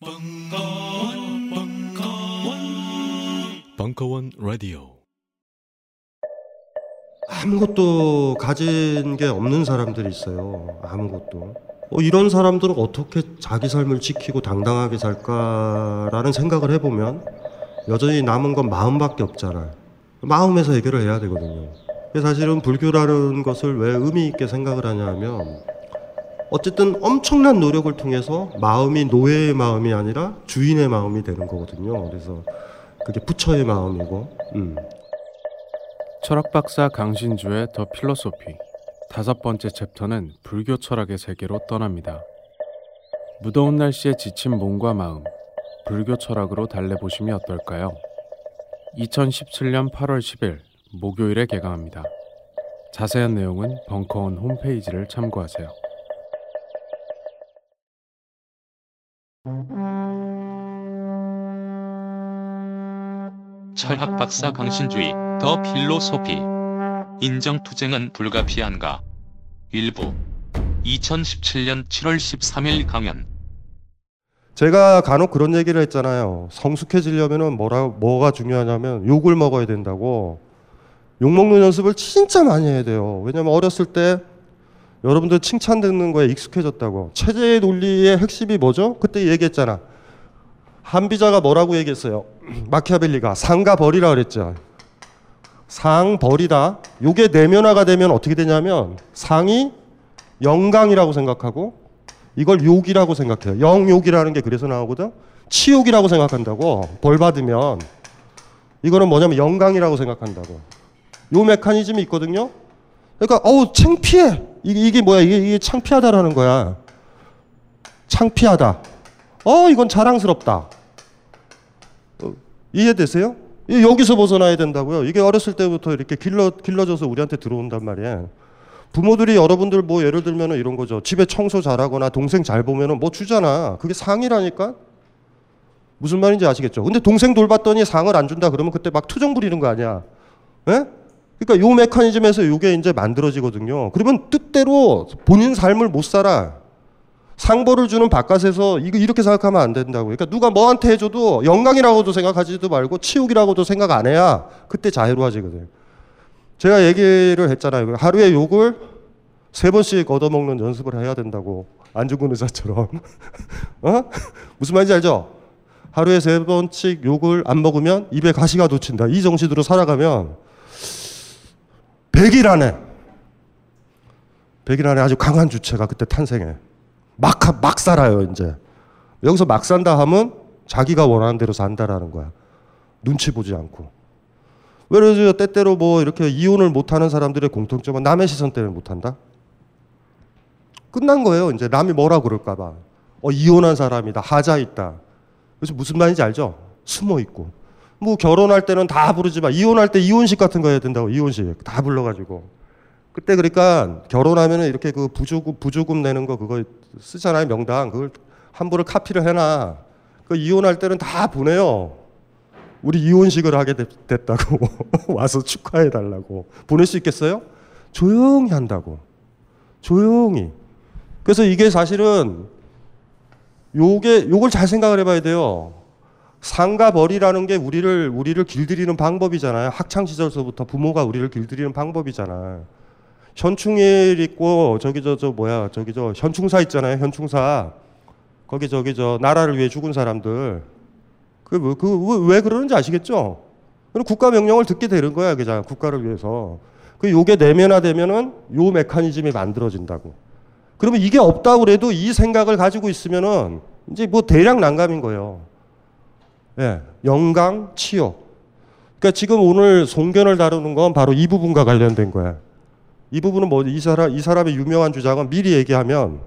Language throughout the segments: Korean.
벙커원, 벙커원, 벙커원 라디오. 아무것도 가진 게 없는 사람들이 있어요. 아무것도. 어, 이런 사람들은 어떻게 자기 삶을 지키고 당당하게 살까라는 생각을 해보면 여전히 남은 건 마음밖에 없잖아요. 마음에서 해결을 해야 되거든요. 사실은 불교라는 것을 왜 의미 있게 생각을 하냐면 어쨌든 엄청난 노력을 통해서 마음이 노예의 마음이 아니라 주인의 마음이 되는 거거든요. 그래서 그게 부처의 마음이고. 음. 철학 박사 강신주의 더 필로소피 다섯 번째 챕터는 불교 철학의 세계로 떠납니다. 무더운 날씨에 지친 몸과 마음, 불교 철학으로 달래보심이 어떨까요? 2017년 8월 10일 목요일에 개강합니다. 자세한 내용은 벙커원 홈페이지를 참고하세요. 철학 박사 강신주의 더 필로소피 인정투쟁은 불가피한가 일부 2017년 7월 13일 강연 제가 간혹 그런 얘기를 했잖아요. 성숙해지려면은 뭐라 뭐가 중요하냐면 욕을 먹어야 된다고. 욕 먹는 연습을 진짜 많이 해야 돼요. 왜냐면 어렸을 때 여러분들 칭찬 듣는 거에 익숙해졌다고. 체제의 논리의 핵심이 뭐죠? 그때 얘기했잖아. 한비자가 뭐라고 얘기했어요? 마키아벨리가 상과 벌이라 그랬죠. 상 벌이다. 요게 내면화가 되면 어떻게 되냐면 상이 영광이라고 생각하고 이걸 욕이라고 생각해요. 영욕이라는 게 그래서 나오거든. 치욕이라고 생각한다고. 벌 받으면 이거는 뭐냐면 영광이라고 생각한다고. 요 메커니즘이 있거든요. 그러니까 어우 창피해. 이게 이게 뭐야? 이게 이게 창피하다라는 거야. 창피하다. 어 이건 자랑스럽다. 어, 이해되세요? 여기서 벗어나야 된다고요. 이게 어렸을 때부터 이렇게 길러 길러져서 우리한테 들어온단 말이에요. 부모들이 여러분들 뭐 예를 들면 이런 거죠. 집에 청소 잘하거나 동생 잘 보면은 뭐 주잖아. 그게 상이라니까. 무슨 말인지 아시겠죠? 근데 동생 돌봤더니 상을 안 준다 그러면 그때 막 투정 부리는 거 아니야. 예? 그러니까 요 메커니즘에서 요게 이제 만들어지거든요. 그러면 뜻대로 본인 삶을 못 살아. 상보를 주는 바깥에서 이거 이렇게 생각하면 안 된다고. 그러니까 누가 뭐한테 해줘도 영광이라고도 생각하지도 말고 치욕이라고도 생각 안 해야 그때 자유로워지거든. 제가 얘기를 했잖아요. 하루에 욕을 세 번씩 얻어먹는 연습을 해야 된다고. 안중근 의사처럼. 어? 무슨 말인지 알죠? 하루에 세 번씩 욕을 안 먹으면 입에 가시가 돋친다. 이 정신으로 살아가면 100일 안에 100일 안에 아주 강한 주체가 그때 탄생해. 막, 막 살아요, 이제. 여기서 막 산다 하면 자기가 원하는 대로 산다라는 거야. 눈치 보지 않고. 왜 그러죠? 때때로 뭐 이렇게 이혼을 못하는 사람들의 공통점은 남의 시선 때문에 못한다? 끝난 거예요. 이제 남이 뭐라 그럴까봐. 어, 이혼한 사람이다. 하자 있다. 그래서 무슨 말인지 알죠? 숨어 있고. 뭐 결혼할 때는 다 부르지만 이혼할 때 이혼식 같은 거 해야 된다고. 이혼식. 다 불러가지고. 그때 그러니까 결혼하면 이렇게 그 부조금, 부조금 내는 거 그거 쓰잖아요. 명당. 그걸 함부로 카피를 해놔. 그 이혼할 때는 다 보내요. 우리 이혼식을 하게 됐 다고 와서 축하해 달라고 보낼 수 있겠어요? 조용히 한다고 조용히 그래서 이게 사실은 요게 요걸 잘 생각을 해봐야 돼요 상과 벌이라는 게 우리를 우리를 길들이는 방법이잖아요 학창 시절서부터 부모가 우리를 길들이는 방법이잖아 현충일 있고 저기 저저 뭐야 저기 저 현충사 있잖아요 현충사 거기 저기 저 나라를 위해 죽은 사람들 그, 그, 그, 왜 그러는지 아시겠죠? 그럼 국가 명령을 듣게 되는 거야, 그냥 국가를 위해서. 그 요게 내면화되면은 요 메커니즘이 만들어진다고. 그러면 이게 없다고 그래도 이 생각을 가지고 있으면은 이제 뭐 대략 난감인 거예요. 예. 영강, 치욕. 그러니까 지금 오늘 송견을 다루는 건 바로 이 부분과 관련된 거야. 이 부분은 뭐 이 사람, 이 사람의 유명한 주장은 미리 얘기하면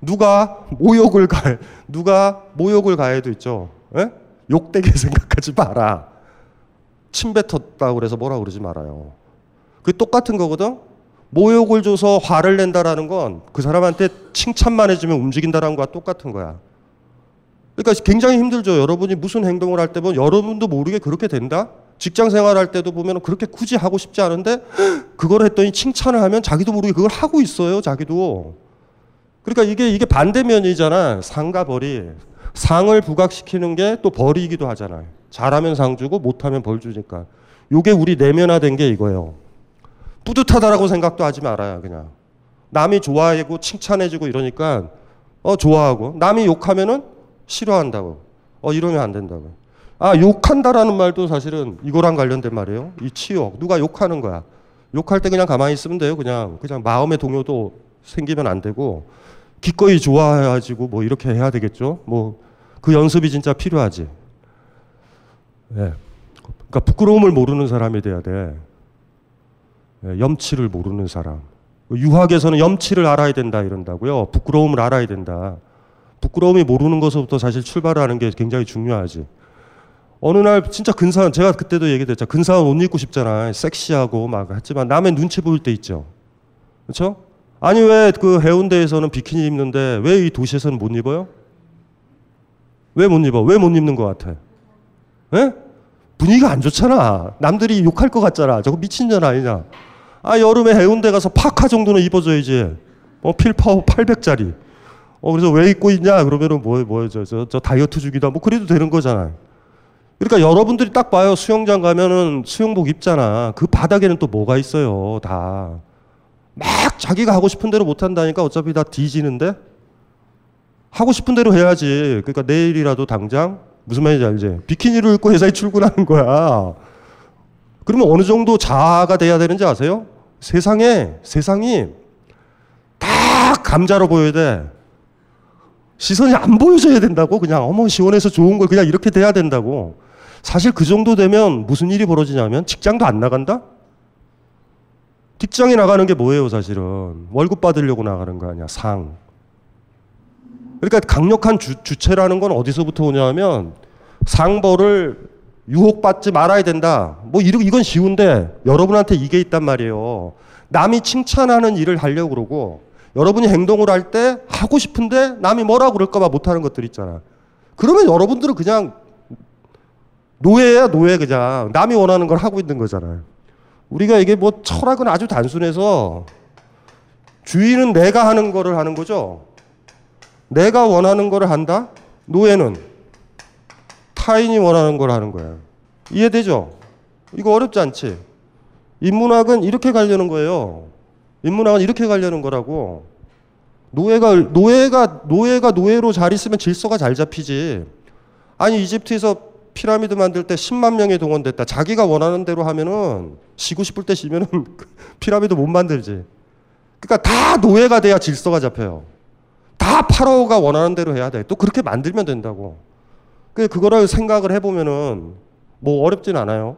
누가 모욕을 가, 누가 모욕을 가해도 있죠. 예? 욕되게 생각하지 마라. 침 뱉었다고 그래서 뭐라 그러지 말아요. 그 똑같은 거거든? 모욕을 줘서 화를 낸다라는 건 그 사람한테 칭찬만 해주면 움직인다라는 거와 똑같은 거야. 그러니까 굉장히 힘들죠. 여러분이 무슨 행동을 할 때 보면 여러분도 모르게 그렇게 된다? 직장 생활할 때도 보면 그렇게 굳이 하고 싶지 않은데 그걸 했더니 칭찬을 하면 자기도 모르게 그걸 하고 있어요. 자기도. 그러니까 이게, 이게 반대면이잖아. 상과 벌이. 상을 부각시키는 게 또 벌이기도 하잖아요. 잘하면 상 주고 못하면 벌 주니까. 요게 우리 내면화된 게 이거예요. 뿌듯하다라고 생각도 하지 말아요, 그냥. 남이 좋아하고 칭찬해주고 이러니까 어 좋아하고 남이 욕하면은 싫어한다고. 어 이러면 안 된다고. 아 욕한다라는 말도 사실은 이거랑 관련된 말이에요. 이 치욕 누가 욕하는 거야. 욕할 때 그냥 가만히 있으면 돼요. 그냥 그냥 마음의 동요도 생기면 안 되고 기꺼이 좋아해가지고 뭐 이렇게 해야 되겠죠. 뭐 그 연습이 진짜 필요하지. 예. 그러니까 부끄러움을 모르는 사람이 돼야 돼. 예, 염치를 모르는 사람. 유학에서는 염치를 알아야 된다 이런다고요. 부끄러움을 알아야 된다. 부끄러움이 모르는 것부터 사실 출발하는 게 굉장히 중요하지. 어느 날 진짜 근사한 제가 그때도 얘기했죠. 근사한 옷 입고 싶잖아. 섹시하고 막 하지만 남의 눈치 보일 때 있죠. 그렇죠? 아니 왜 그 해운대에서는 비키니 입는데 왜 이 도시에서는 못 입어요? 왜 못 입어? 왜 못 입는 것 같아? 예? 분위기가 안 좋잖아. 남들이 욕할 것 같잖아. 저거 미친 년 아니냐? 아 여름에 해운대 가서 파카 정도는 입어줘야지. 어 필파워 800짜리. 어 그래서 왜 입고 있냐? 그러면은 뭐 뭐 저 저 저 다이어트 중이다. 뭐 그래도 되는 거잖아요. 그러니까 여러분들이 딱 봐요. 수영장 가면은 수영복 입잖아. 그 바닥에는 또 뭐가 있어요. 다. 막 자기가 하고 싶은 대로 못 한다니까 어차피 다 뒤지는데 하고 싶은 대로 해야지. 그러니까 내일이라도 당장 무슨 말인지 알지? 비키니를 입고 회사에 출근하는 거야. 그러면 어느 정도 자아가 돼야 되는지 아세요? 세상에 세상이 다 감자로 보여야 돼. 시선이 안 보여져야 된다고 그냥 어머 시원해서 좋은 걸 그냥 이렇게 돼야 된다고. 사실 그 정도 되면 무슨 일이 벌어지냐면 직장도 안 나간다? 직장에 나가는 게 뭐예요, 사실은? 월급 받으려고 나가는 거 아니야, 상. 그러니까 강력한 주, 주체라는 건 어디서부터 오냐면 상벌을 유혹받지 말아야 된다. 뭐 이러 이건 쉬운데 여러분한테 이게 있단 말이에요. 남이 칭찬하는 일을 하려고 그러고 여러분이 행동을 할 때 하고 싶은데 남이 뭐라 그럴까 봐 못하는 것들 있잖아. 그러면 여러분들은 그냥 노예야 노예 그냥 남이 원하는 걸 하고 있는 거잖아요. 우리가 이게 뭐 철학은 아주 단순해서 주인은 내가 하는 거를 하는 거죠. 내가 원하는 거를 한다. 노예는 타인이 원하는 걸 하는 거야. 이해되죠? 이거 어렵지 않지? 인문학은 이렇게 가려는 거예요. 인문학은 이렇게 가려는 거라고. 노예가 노예가 노예가 노예로 잘 있으면 질서가 잘 잡히지. 아니 이집트에서 피라미드 만들 때 10만 명이 동원됐다. 자기가 원하는 대로 하면은 쉬고 싶을 때 쉬면은 피라미드 못 만들지. 그러니까 다 노예가 돼야 질서가 잡혀요. 다 파라오가 원하는 대로 해야 돼. 또 그렇게 만들면 된다고. 그 그거를 생각을 해보면은 뭐 어렵진 않아요.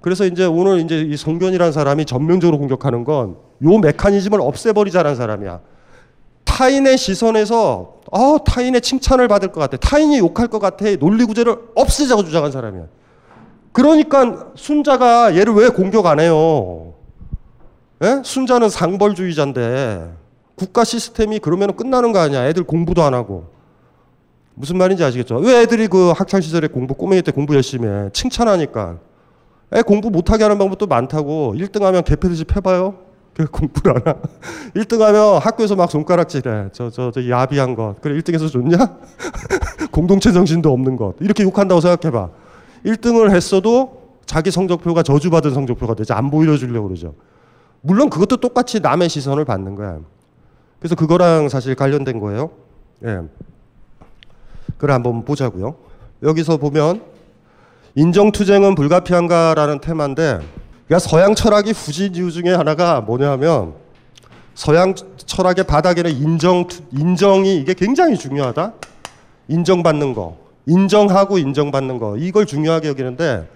그래서 이제 오늘 이제 이 성견이라는 사람이 전면적으로 공격하는 건 요 메커니즘을 없애버리자는 사람이야. 타인의 시선에서 어, 타인의 칭찬을 받을 것 같아. 타인이 욕할 것 같아. 논리 구제를 없애자고 주장한 사람이야. 그러니까 순자가 얘를 왜 공격 안 해요? 예? 순자는 상벌주의자인데 국가 시스템이 그러면 끝나는 거 아니야. 애들 공부도 안 하고. 무슨 말인지 아시겠죠? 왜 애들이 그 학창 시절에 공부 꼬맹이 때 공부 열심히 해? 칭찬하니까. 애 공부 못하게 하는 방법도 많다고. 1등 하면 개패듯이 패봐요. 그 공부를 안 하. 1등 하면 학교에서 막 손가락질해. 저, 저, 저 야비한 것. 그래, 1등해서 좋냐? 공동체 정신도 없는 것. 이렇게 욕한다고 생각해봐. 1등을 했어도 자기 성적표가 저주받은 성적표가 되지. 안 보여주려고 그러죠. 물론 그것도 똑같이 남의 시선을 받는 거야. 그래서 그거랑 사실 관련된 거예요. 예. 그걸 한번 보자고요. 여기서 보면 인정투쟁은 불가피한가라는 테마인데 그러니까 서양 철학이 후진 이유 중에 하나가 뭐냐면 서양 철학의 바닥에는 인정 인정이 이게 굉장히 중요하다. 인정받는 거, 인정하고 인정받는 거 이걸 중요하게 여기는데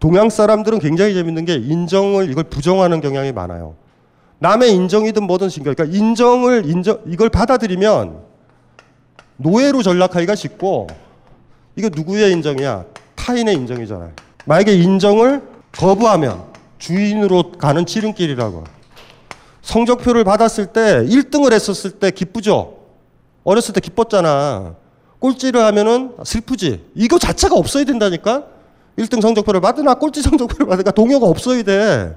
동양 사람들은 굉장히 재밌는 게 인정을 이걸 부정하는 경향이 많아요. 남의 인정이든 뭐든 신경. 그러니까 인정을 인정 이걸 받아들이면 노예로 전락하기가 쉽고 이거 누구의 인정이야? 타인의 인정이잖아요. 만약에 인정을 거부하면 주인으로 가는 지름길이라고. 성적표를 받았을 때 1등을 했었을 때 기쁘죠? 어렸을 때 기뻤잖아. 꼴찌를 하면은 슬프지. 이거 자체가 없어야 된다니까? 1등 성적표를 받으나 꼴찌 성적표를 받으니까 동요가 없어야 돼.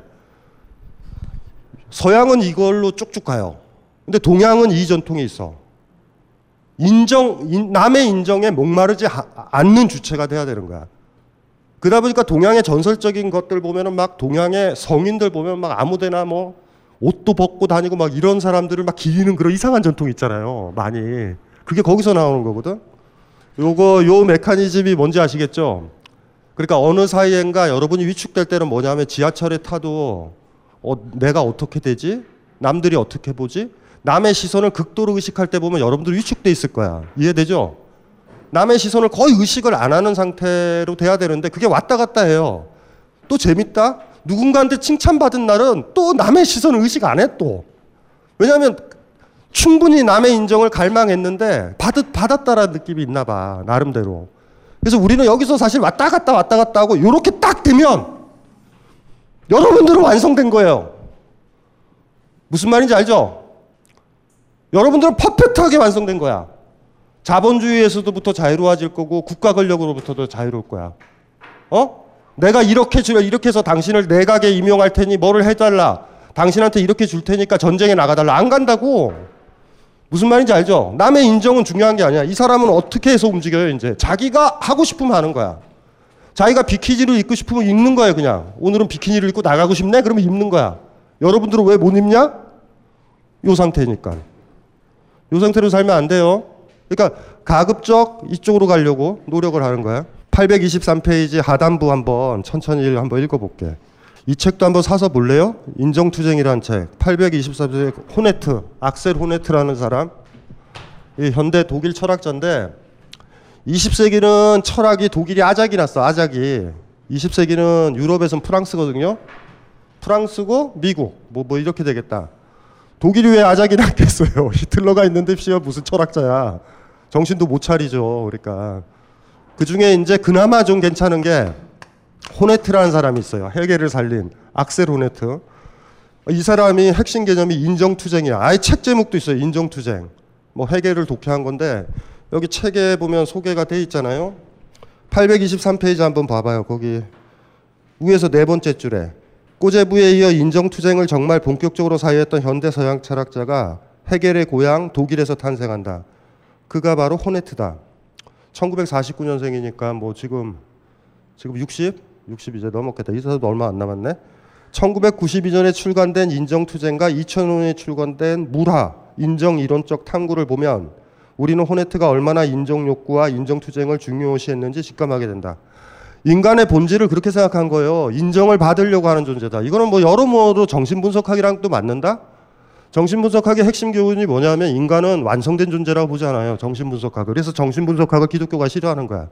서양은 이걸로 쭉쭉 가요. 근데 동양은 이 전통이 있어. 인정 인- 남의 인정에 목마르지 하- 않는 주체가 돼야 되는 거야. 그러다 보니까 동양의 전설적인 것들 보면은 막 동양의 성인들 보면 막 아무데나 뭐 옷도 벗고 다니고 막 이런 사람들을 막 기리는 그런 이상한 전통 있잖아요. 많이. 그게 거기서 나오는 거거든. 요거 요 메커니즘이 뭔지 아시겠죠? 그러니까 어느 사이엔가 여러분이 위축될 때는 뭐냐면 지하철에 타도 어, 내가 어떻게 되지? 남들이 어떻게 보지? 남의 시선을 극도로 의식할 때 보면 여러분들 위축돼 있을 거야. 이해되죠? 남의 시선을 거의 의식을 안 하는 상태로 돼야 되는데 그게 왔다 갔다 해요. 또 재밌다? 누군가한테 칭찬받은 날은 또 남의 시선을 의식 안 해 또. 왜냐하면 충분히 남의 인정을 갈망했는데 받았, 받았다라는 느낌이 있나 봐. 나름대로. 그래서 우리는 여기서 사실 왔다 갔다 왔다 갔다 하고 이렇게 딱 되면 여러분들은 완성된 거예요. 무슨 말인지 알죠? 여러분들은 퍼펙트하게 완성된 거야. 자본주의에서부터 자유로워질 거고 국가 권력으로부터도 자유로울 거야. 어? 내가 이렇게 주 이렇게 해서 당신을 내각에 임용할 테니 뭐를 해달라. 당신한테 이렇게 줄 테니까 전쟁에 나가달라. 안 간다고. 무슨 말인지 알죠? 남의 인정은 중요한 게 아니야. 이 사람은 어떻게 해서 움직여요, 이제. 자기가 하고 싶으면 하는 거야. 자기가 비키니를 입고 싶으면 입는 거예요, 그냥. 오늘은 비키니를 입고 나가고 싶네? 그러면 입는 거야. 여러분들은 왜 못 입냐? 요 상태니까. 요 상태로 살면 안 돼요. 그러니까 가급적 이쪽으로 가려고 노력을 하는 거야. 823페이지 하단부 한번 천천히 한번 읽어볼게. 이 책도 한번 사서 볼래요? 인정투쟁이라는 책. 823페이지 호네트, 악셀 호네트라는 사람. 이 현대 독일 철학자인데 20세기는 철학이 독일이 아작이 났어. 아작이. 20세기는 유럽에선 프랑스거든요. 프랑스고 미국. 뭐, 뭐 이렇게 되겠다. 독일이 왜 아작이 났겠어요? 히틀러가 있는데 씨발 무슨 철학자야. 정신도 못 차리죠. 그러니까 그 중에 이제 그나마 좀 괜찮은 게 호네트라는 사람이 있어요. 헬게를 살린 악셀 호네트. 이 사람이 핵심 개념이 인정투쟁이야. 아예 책 제목도 있어요. 인정투쟁. 뭐 해겔을 독해한 건데 여기 책에 보면 소개가 돼 있잖아요. 823페이지 한번 봐봐요. 거기 위에서 네 번째 줄에 꼬제부에 이어 인정투쟁을 정말 본격적으로 사유했던 현대 서양 철학자가 해겔의 고향 독일에서 탄생한다. 그가 바로 호네트다. 1949년생이니까 뭐 지금 지금 60? 60 이제 넘었겠다. 이 사람도 얼마 안 남았네. 1992년에 출간된 인정투쟁과 2005년에 출간된 물화 인정 이론적 탐구를 보면 우리는 호네트가 얼마나 인정 욕구와 인정 투쟁을 중요시했는지 직감하게 된다. 인간의 본질을 그렇게 생각한 거예요. 인정을 받으려고 하는 존재다. 이거는 뭐 여러모로 정신분석학이랑 또 맞는다? 정신분석학의 핵심 교훈이 뭐냐면 인간은 완성된 존재라고 보지 않아요. 정신분석학을. 그래서 정신분석학을 기독교가 싫어하는 거야.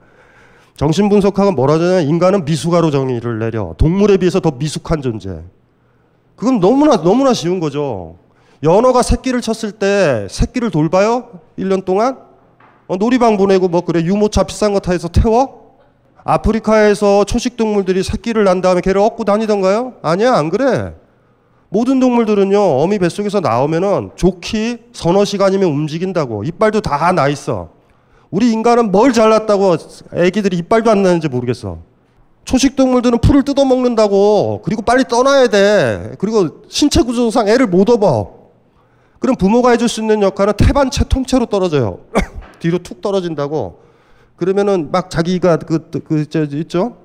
정신분석학은 뭐라 하냐면 인간은 미숙아로 정의를 내려. 동물에 비해서 더 미숙한 존재. 그건 너무나, 너무나 쉬운 거죠. 연어가 새끼를 쳤을 때 새끼를 돌봐요? 1년 동안? 어, 놀이방 보내고 뭐 그래 유모차 비싼 거 타서 태워? 아프리카에서 초식 동물들이 새끼를 낳은 다음에 걔를 얻고 다니던가요? 아니야 안 그래. 모든 동물들은요 어미 뱃속에서 나오면은 좋기 서너 시간이면 움직인다고 이빨도 다 나 있어. 우리 인간은 뭘 잘났다고 애기들이 이빨도 안 나는지 모르겠어. 초식 동물들은 풀을 뜯어 먹는다고 그리고 빨리 떠나야 돼. 그리고 신체 구조상 애를 못 업어. 그럼 부모가 해줄 수 있는 역할은 태반체 통째로 떨어져요. 뒤로 툭 떨어진다고. 그러면은 막 자기가 그, 그, 저, 있죠?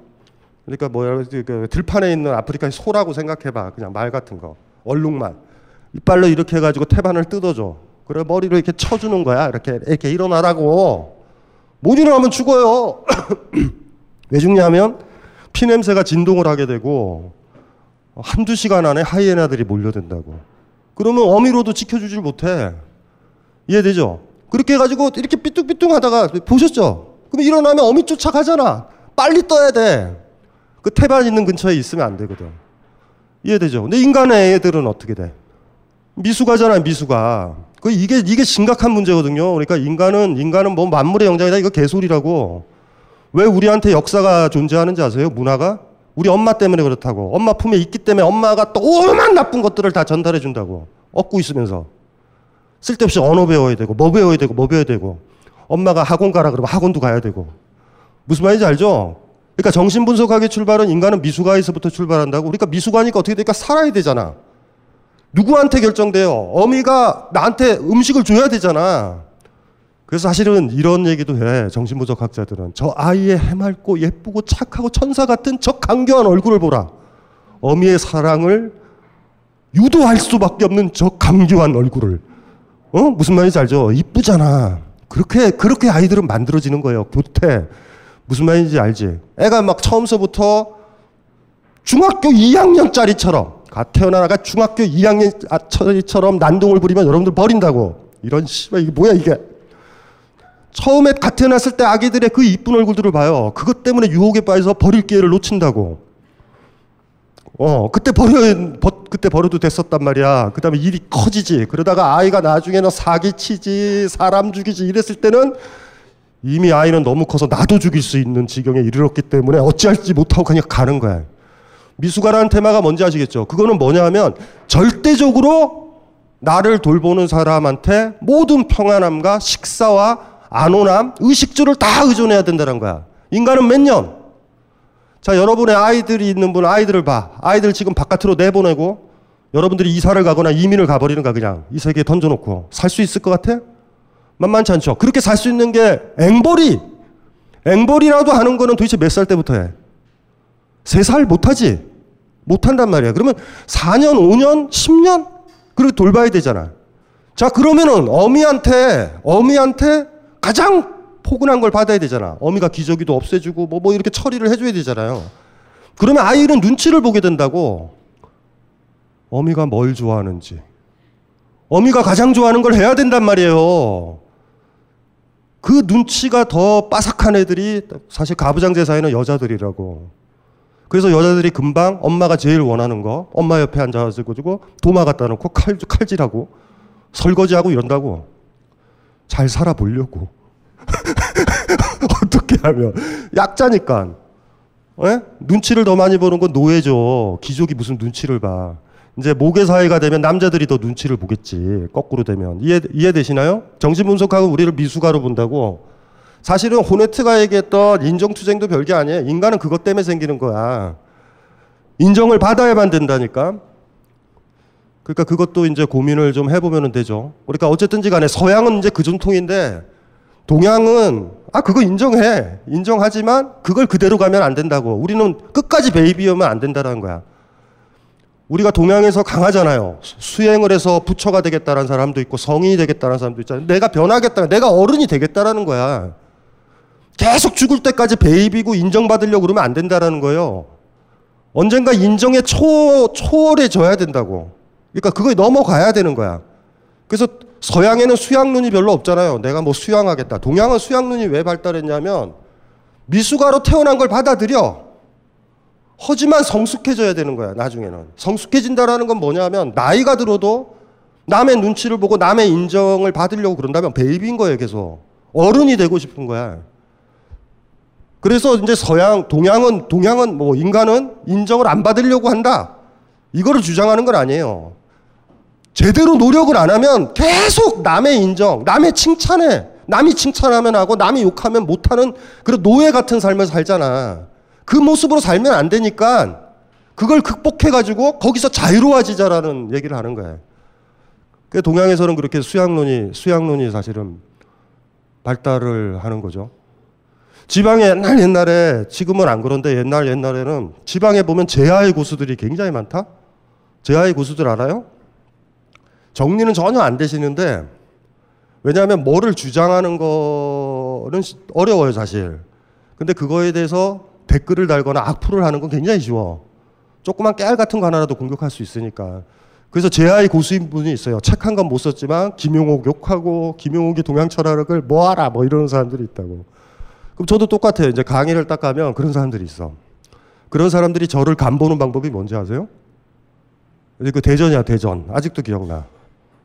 그러니까 뭐야, 그 들판에 있는 아프리카의 소라고 생각해봐. 그냥 말 같은 거. 얼룩말. 이빨로 이렇게 해가지고 태반을 뜯어줘. 그래, 머리를 이렇게 쳐주는 거야. 이렇게, 이렇게 일어나라고. 못 일어나면 죽어요. 왜 죽냐면 피냄새가 진동을 하게 되고 한두 시간 안에 하이에나들이 몰려든다고. 그러면 어미로도 지켜주질 못해. 이해되죠? 그렇게 해가지고 이렇게 삐뚤삐뚤 하다가 보셨죠? 그럼 일어나면 어미 쫓아가잖아. 빨리 떠야 돼. 그 태반 있는 근처에 있으면 안 되거든. 이해되죠? 근데 인간의 애들은 어떻게 돼? 미수가잖아, 미수가. 그 이게 이게 심각한 문제거든요. 그러니까 인간은 인간은 뭐 만물의 영장이다 이거 개소리라고. 왜 우리한테 역사가 존재하는지 아세요? 문화가? 우리 엄마 때문에 그렇다고. 엄마 품에 있기 때문에 엄마가 또 오만 나쁜 것들을 다 전달해 준다고. 얻고 있으면서. 쓸데없이 언어 배워야 되고, 뭐 배워야 되고, 뭐 배워야 되고. 엄마가 학원 가라 그러면 학원도 가야 되고. 무슨 말인지 알죠? 그러니까 정신분석학의 출발은 인간은 미숙아에서부터 출발한다고. 그러니까 미숙아니까 어떻게 되니까 살아야 되잖아. 누구한테 결정돼요? 어미가 나한테 음식을 줘야 되잖아. 그래서 사실은 이런 얘기도 해 정신분석 학자들은 저 아이의 해맑고 예쁘고 착하고 천사 같은 저 강교한 얼굴을 보라 어미의 사랑을 유도할 수밖에 없는 저 강교한 얼굴을 어 무슨 말인지 알죠 이쁘잖아 그렇게 그렇게 아이들은 만들어지는 거예요. 교태. 무슨 말인지 알지? 애가 막 처음서부터 중학교 2학년짜리처럼 갓 태어나가 중학교 2학년짜리처럼 난동을 부리면 여러분들 버린다고. 이런 씨발 이게 뭐야 이게? 처음에 갓 태어났을 때 아기들의 그 이쁜 얼굴들을 봐요. 그것 때문에 유혹에 빠져서 버릴 기회를 놓친다고. 어, 그때 버려, 버, 그때 버려도 됐었단 말이야. 그 다음에 일이 커지지. 그러다가 아이가 나중에는 사기치지, 사람 죽이지 이랬을 때는 이미 아이는 너무 커서 나도 죽일 수 있는 지경에 이르렀기 때문에 어찌할지 못하고 그냥 가는 거야. 미숙아라는 테마가 뭔지 아시겠죠? 그거는 뭐냐 하면 절대적으로 나를 돌보는 사람한테 모든 평안함과 식사와 안온함, 의식주를 다 의존해야 된다는 거야. 인간은 몇 년? 자, 여러분의 아이들이 있는 분 아이들을 봐. 아이들 지금 바깥으로 내보내고 여러분들이 이사를 가거나 이민을 가버리는가 그냥 이 세계에 던져놓고 살 수 있을 것 같아? 만만치 않죠. 그렇게 살 수 있는 게 앵벌이 앵벌이라도 하는 거는 도대체 몇 살 때부터 해? 세 살 못하지? 못한단 말이야. 그러면 4년, 5년, 10년? 그리고 돌봐야 되잖아. 자, 그러면은 어미한테, 어미한테 가장 포근한 걸 받아야 되잖아. 어미가 기저귀도 없애주고 뭐, 뭐 이렇게 처리를 해줘야 되잖아요. 그러면 아이는 눈치를 보게 된다고. 어미가 뭘 좋아하는지. 어미가 가장 좋아하는 걸 해야 된단 말이에요. 그 눈치가 더 빠삭한 애들이 사실 가부장제사에는 여자들이라고. 그래서 여자들이 금방 엄마가 제일 원하는 거, 엄마 옆에 앉아가지고 도마 갖다 놓고 칼, 칼질하고 설거지하고 이런다고. 잘 살아보려고. 어떻게 하면. 약자니까. 에? 눈치를 더 많이 보는 건 노예죠. 귀족이 무슨 눈치를 봐. 이제 모계 사회가 되면 남자들이 더 눈치를 보겠지. 거꾸로 되면. 이해, 이해되시나요? 정신 분석하고 우리를 미숙아로 본다고. 사실은 호네트가 얘기했던 인정투쟁도 별게 아니에요. 인간은 그것 때문에 생기는 거야. 인정을 받아야만 된다니까. 그러니까 그것도 이제 고민을 좀 해보면 되죠. 그러니까 어쨌든지 간에 서양은 이제 그 전통인데 동양은 아 그거 인정해. 인정하지만 그걸 그대로 가면 안 된다고. 우리는 끝까지 베이비하면 안 된다라는 거야. 우리가 동양에서 강하잖아요. 수행을 해서 부처가 되겠다는 사람도 있고 성인이 되겠다는 사람도 있잖아요. 내가 변하겠다. 내가 어른이 되겠다라는 거야. 계속 죽을 때까지 베이비고 인정받으려고 그러면 안 된다라는 거예요. 언젠가 인정에 초, 초월해져야 된다고. 그러니까 그거에 넘어가야 되는 거야. 그래서 서양에는 수양론이 별로 없잖아요. 내가 뭐 수양하겠다. 동양은 수양론이 왜 발달했냐면 미숙아로 태어난 걸 받아들여. 하지만 성숙해져야 되는 거야, 나중에는. 성숙해진다라는 건 뭐냐면 나이가 들어도 남의 눈치를 보고 남의 인정을 받으려고 그런다면 베이비인 거예요, 계속. 어른이 되고 싶은 거야. 그래서 이제 서양, 동양은, 동양은 뭐 인간은 인정을 안 받으려고 한다. 이거를 주장하는 건 아니에요. 제대로 노력을 안 하면 계속 남의 인정, 남의 칭찬에, 남이 칭찬하면 하고 남이 욕하면 못하는 그런 노예 같은 삶을 살잖아. 그 모습으로 살면 안 되니까 그걸 극복해가지고 거기서 자유로워지자라는 얘기를 하는 거예요. 그 동양에서는 그렇게 수양론이, 수양론이 사실은 발달을 하는 거죠. 지방에 옛날 옛날에 지금은 안 그런데 옛날 옛날에는 지방에 보면 제아의 고수들이 굉장히 많다. 제아의 고수들 알아요? 정리는 전혀 안 되시는데 왜냐하면 뭐를 주장하는 거는 어려워요 사실. 근데 그거에 대해서 댓글을 달거나 악플을 하는 건 굉장히 쉬워. 조그만 깨알 같은 거 하나라도 공격할 수 있으니까. 그래서 제아의 고수인 분이 있어요. 책 한 권 못 썼지만 김용옥 욕하고 김용옥이 동양 철학을 뭐하라 뭐 이러는 사람들이 있다고. 그럼 저도 똑같아요. 이제 강의를 딱 가면 그런 사람들이 있어. 그런 사람들이 저를 간보는 방법이 뭔지 아세요? 그 대전이야 대전. 아직도 기억나.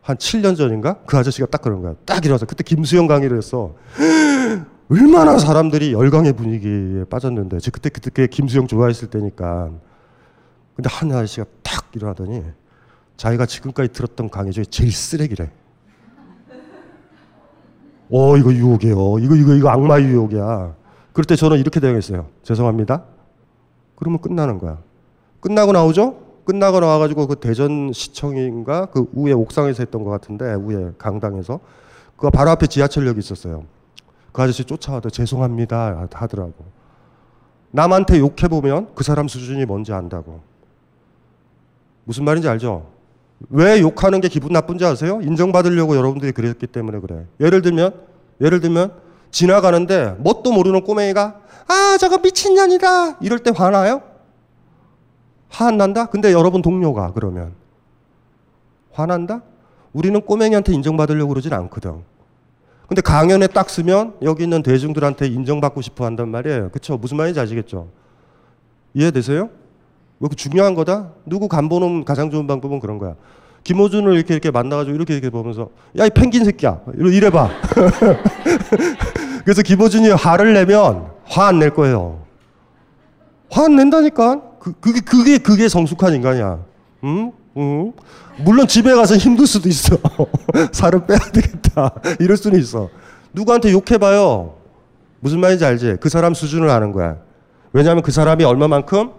한 7년 전인가? 그 아저씨가 딱 그런 거야. 딱 일어나서 그때 김수영 강의를 했어. 얼마나 사람들이 열광의 분위기에 빠졌는데. 저 그때 그때 김수영 좋아했을 때니까. 근데 한 아저씨가 딱 일어나더니 자기가 지금까지 들었던 강의 중에 제일 쓰레기래. 어, 이거 유혹이에요. 이거, 이거, 이거 악마 유혹이야. 그럴 때 저는 이렇게 대응했어요. 죄송합니다. 그러면 끝나는 거야. 끝나고 나오죠? 끝나고 나와가지고 그 대전시청인가 그 위에 옥상에서 했던 것 같은데, 위에 강당에서. 그 바로 앞에 지하철역이 있었어요. 그 아저씨 쫓아와도 죄송합니다 하더라고. 남한테 욕해 보면 그 사람 수준이 뭔지 안다고. 무슨 말인지 알죠? 왜 욕하는 게 기분 나쁜지 아세요? 인정받으려고 여러분들이 그랬기 때문에 그래. 예를 들면 예를 들면 지나가는데 뭣도 모르는 꼬맹이가 아 저거 미친년이다 이럴 때 화나요? 화안 난다? 근데 여러분 동료가 그러면 화난다? 우리는 꼬맹이한테 인정받으려고 그러진 않거든. 근데 강연에 딱 쓰면 여기 있는 대중들한테 인정받고 싶어 한단 말이에요. 그쵸? 무슨 말인지 아시겠죠? 이해되세요? 왜 그 중요한 거다? 누구 간 보는 가장 좋은 방법은 그런 거야. 김호준을 이렇게 이렇게 만나가지고 이렇게 이렇게 보면서 야 이 펭귄 새끼야 이래봐. 그래서 김호준이 화를 내면 화 안 낼 거예요. 화 안 낸다니까. 그, 그게 그게 그게 성숙한 인간이야. 응? 응? 물론 집에 가서 힘들 수도 있어. 살을 빼야 되겠다. 이럴 수는 있어. 누구한테 욕해봐요. 무슨 말인지 알지? 그 사람 수준을 아는 거야. 왜냐하면 그 사람이 얼마만큼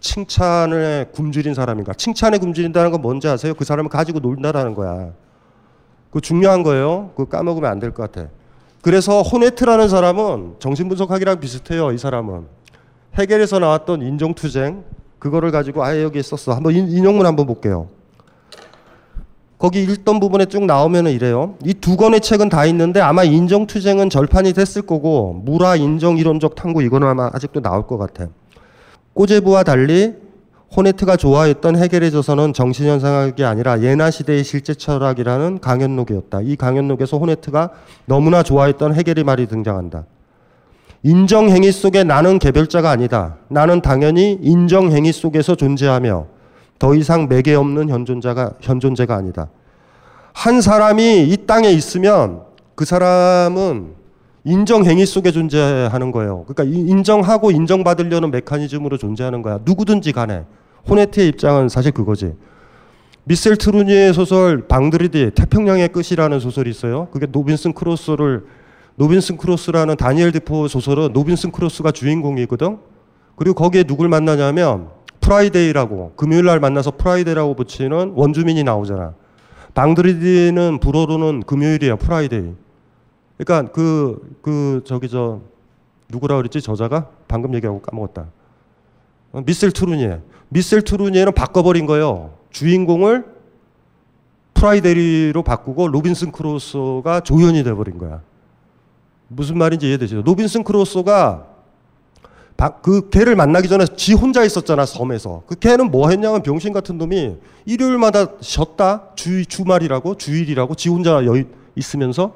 칭찬에 굶주린 사람인가. 칭찬에 굶주린다는 건 뭔지 아세요? 그 사람을 가지고 놀다라는 거야. 그 중요한 거예요. 그거 까먹으면 안 될 것 같아. 그래서 호네트라는 사람은 정신분석학이랑 비슷해요. 이 사람은 해결에서 나왔던 인정투쟁 그거를 가지고 아예 여기에 썼어. 한번 인, 인용문 한번 볼게요. 거기 읽던 부분에 쭉 나오면 이래요. 이 두 권의 책은 다 있는데 아마 인정투쟁은 절판이 됐을 거고 무라 인정 이론적 탐구 이거는 아마 아직도 나올 것 같아. 꼬제부와 달리 호네트가 좋아했던 해결의 저서는 정신현상학이 아니라 예나 시대의 실제 철학이라는 강연록이었다. 이 강연록에서 호네트가 너무나 좋아했던 해결의 말이 등장한다. 인정행위 속에 나는 개별자가 아니다. 나는 당연히 인정행위 속에서 존재하며 더 이상 매개 없는 현존자가, 현존재가 아니다. 한 사람이 이 땅에 있으면 그 사람은 인정행위 속에 존재하는 거예요. 그러니까 인정하고 인정받으려는 메커니즘으로 존재하는 거야. 누구든지 간에. 호네트의 입장은 사실 그거지. 미셸 투르니에의 소설 방드르디 태평양의 끝이라는 소설이 있어요. 그게 로빈슨 크루소를 로빈슨 크루소라는 다니엘 디포 소설은 로빈슨 크루소가 주인공이거든. 그리고 거기에 누굴 만나냐면 프라이데이라고 금요일 날 만나서 프라이데이라고 붙이는 원주민이 나오잖아. Vendredi는 불어로는 금요일이야 Friday. 그러니까 그, 그, 저기, 저, 누구라 그랬지? 저자가? 방금 얘기하고 까먹었다. 어, 미셸 투르니에. 미셸 투르니에는 바꿔버린 거예요. 주인공을 프라이데이로 바꾸고 로빈슨 크루소가 조연이 돼버린 거야. 무슨 말인지 이해되시죠? 로빈슨 크루소가 그 걔를 만나기 전에 지 혼자 있었잖아 섬에서. 그 걔는 뭐 했냐면 병신 같은 놈이 일요일마다 쉬었다 주 주말이라고 주일이라고 지 혼자 여 있으면서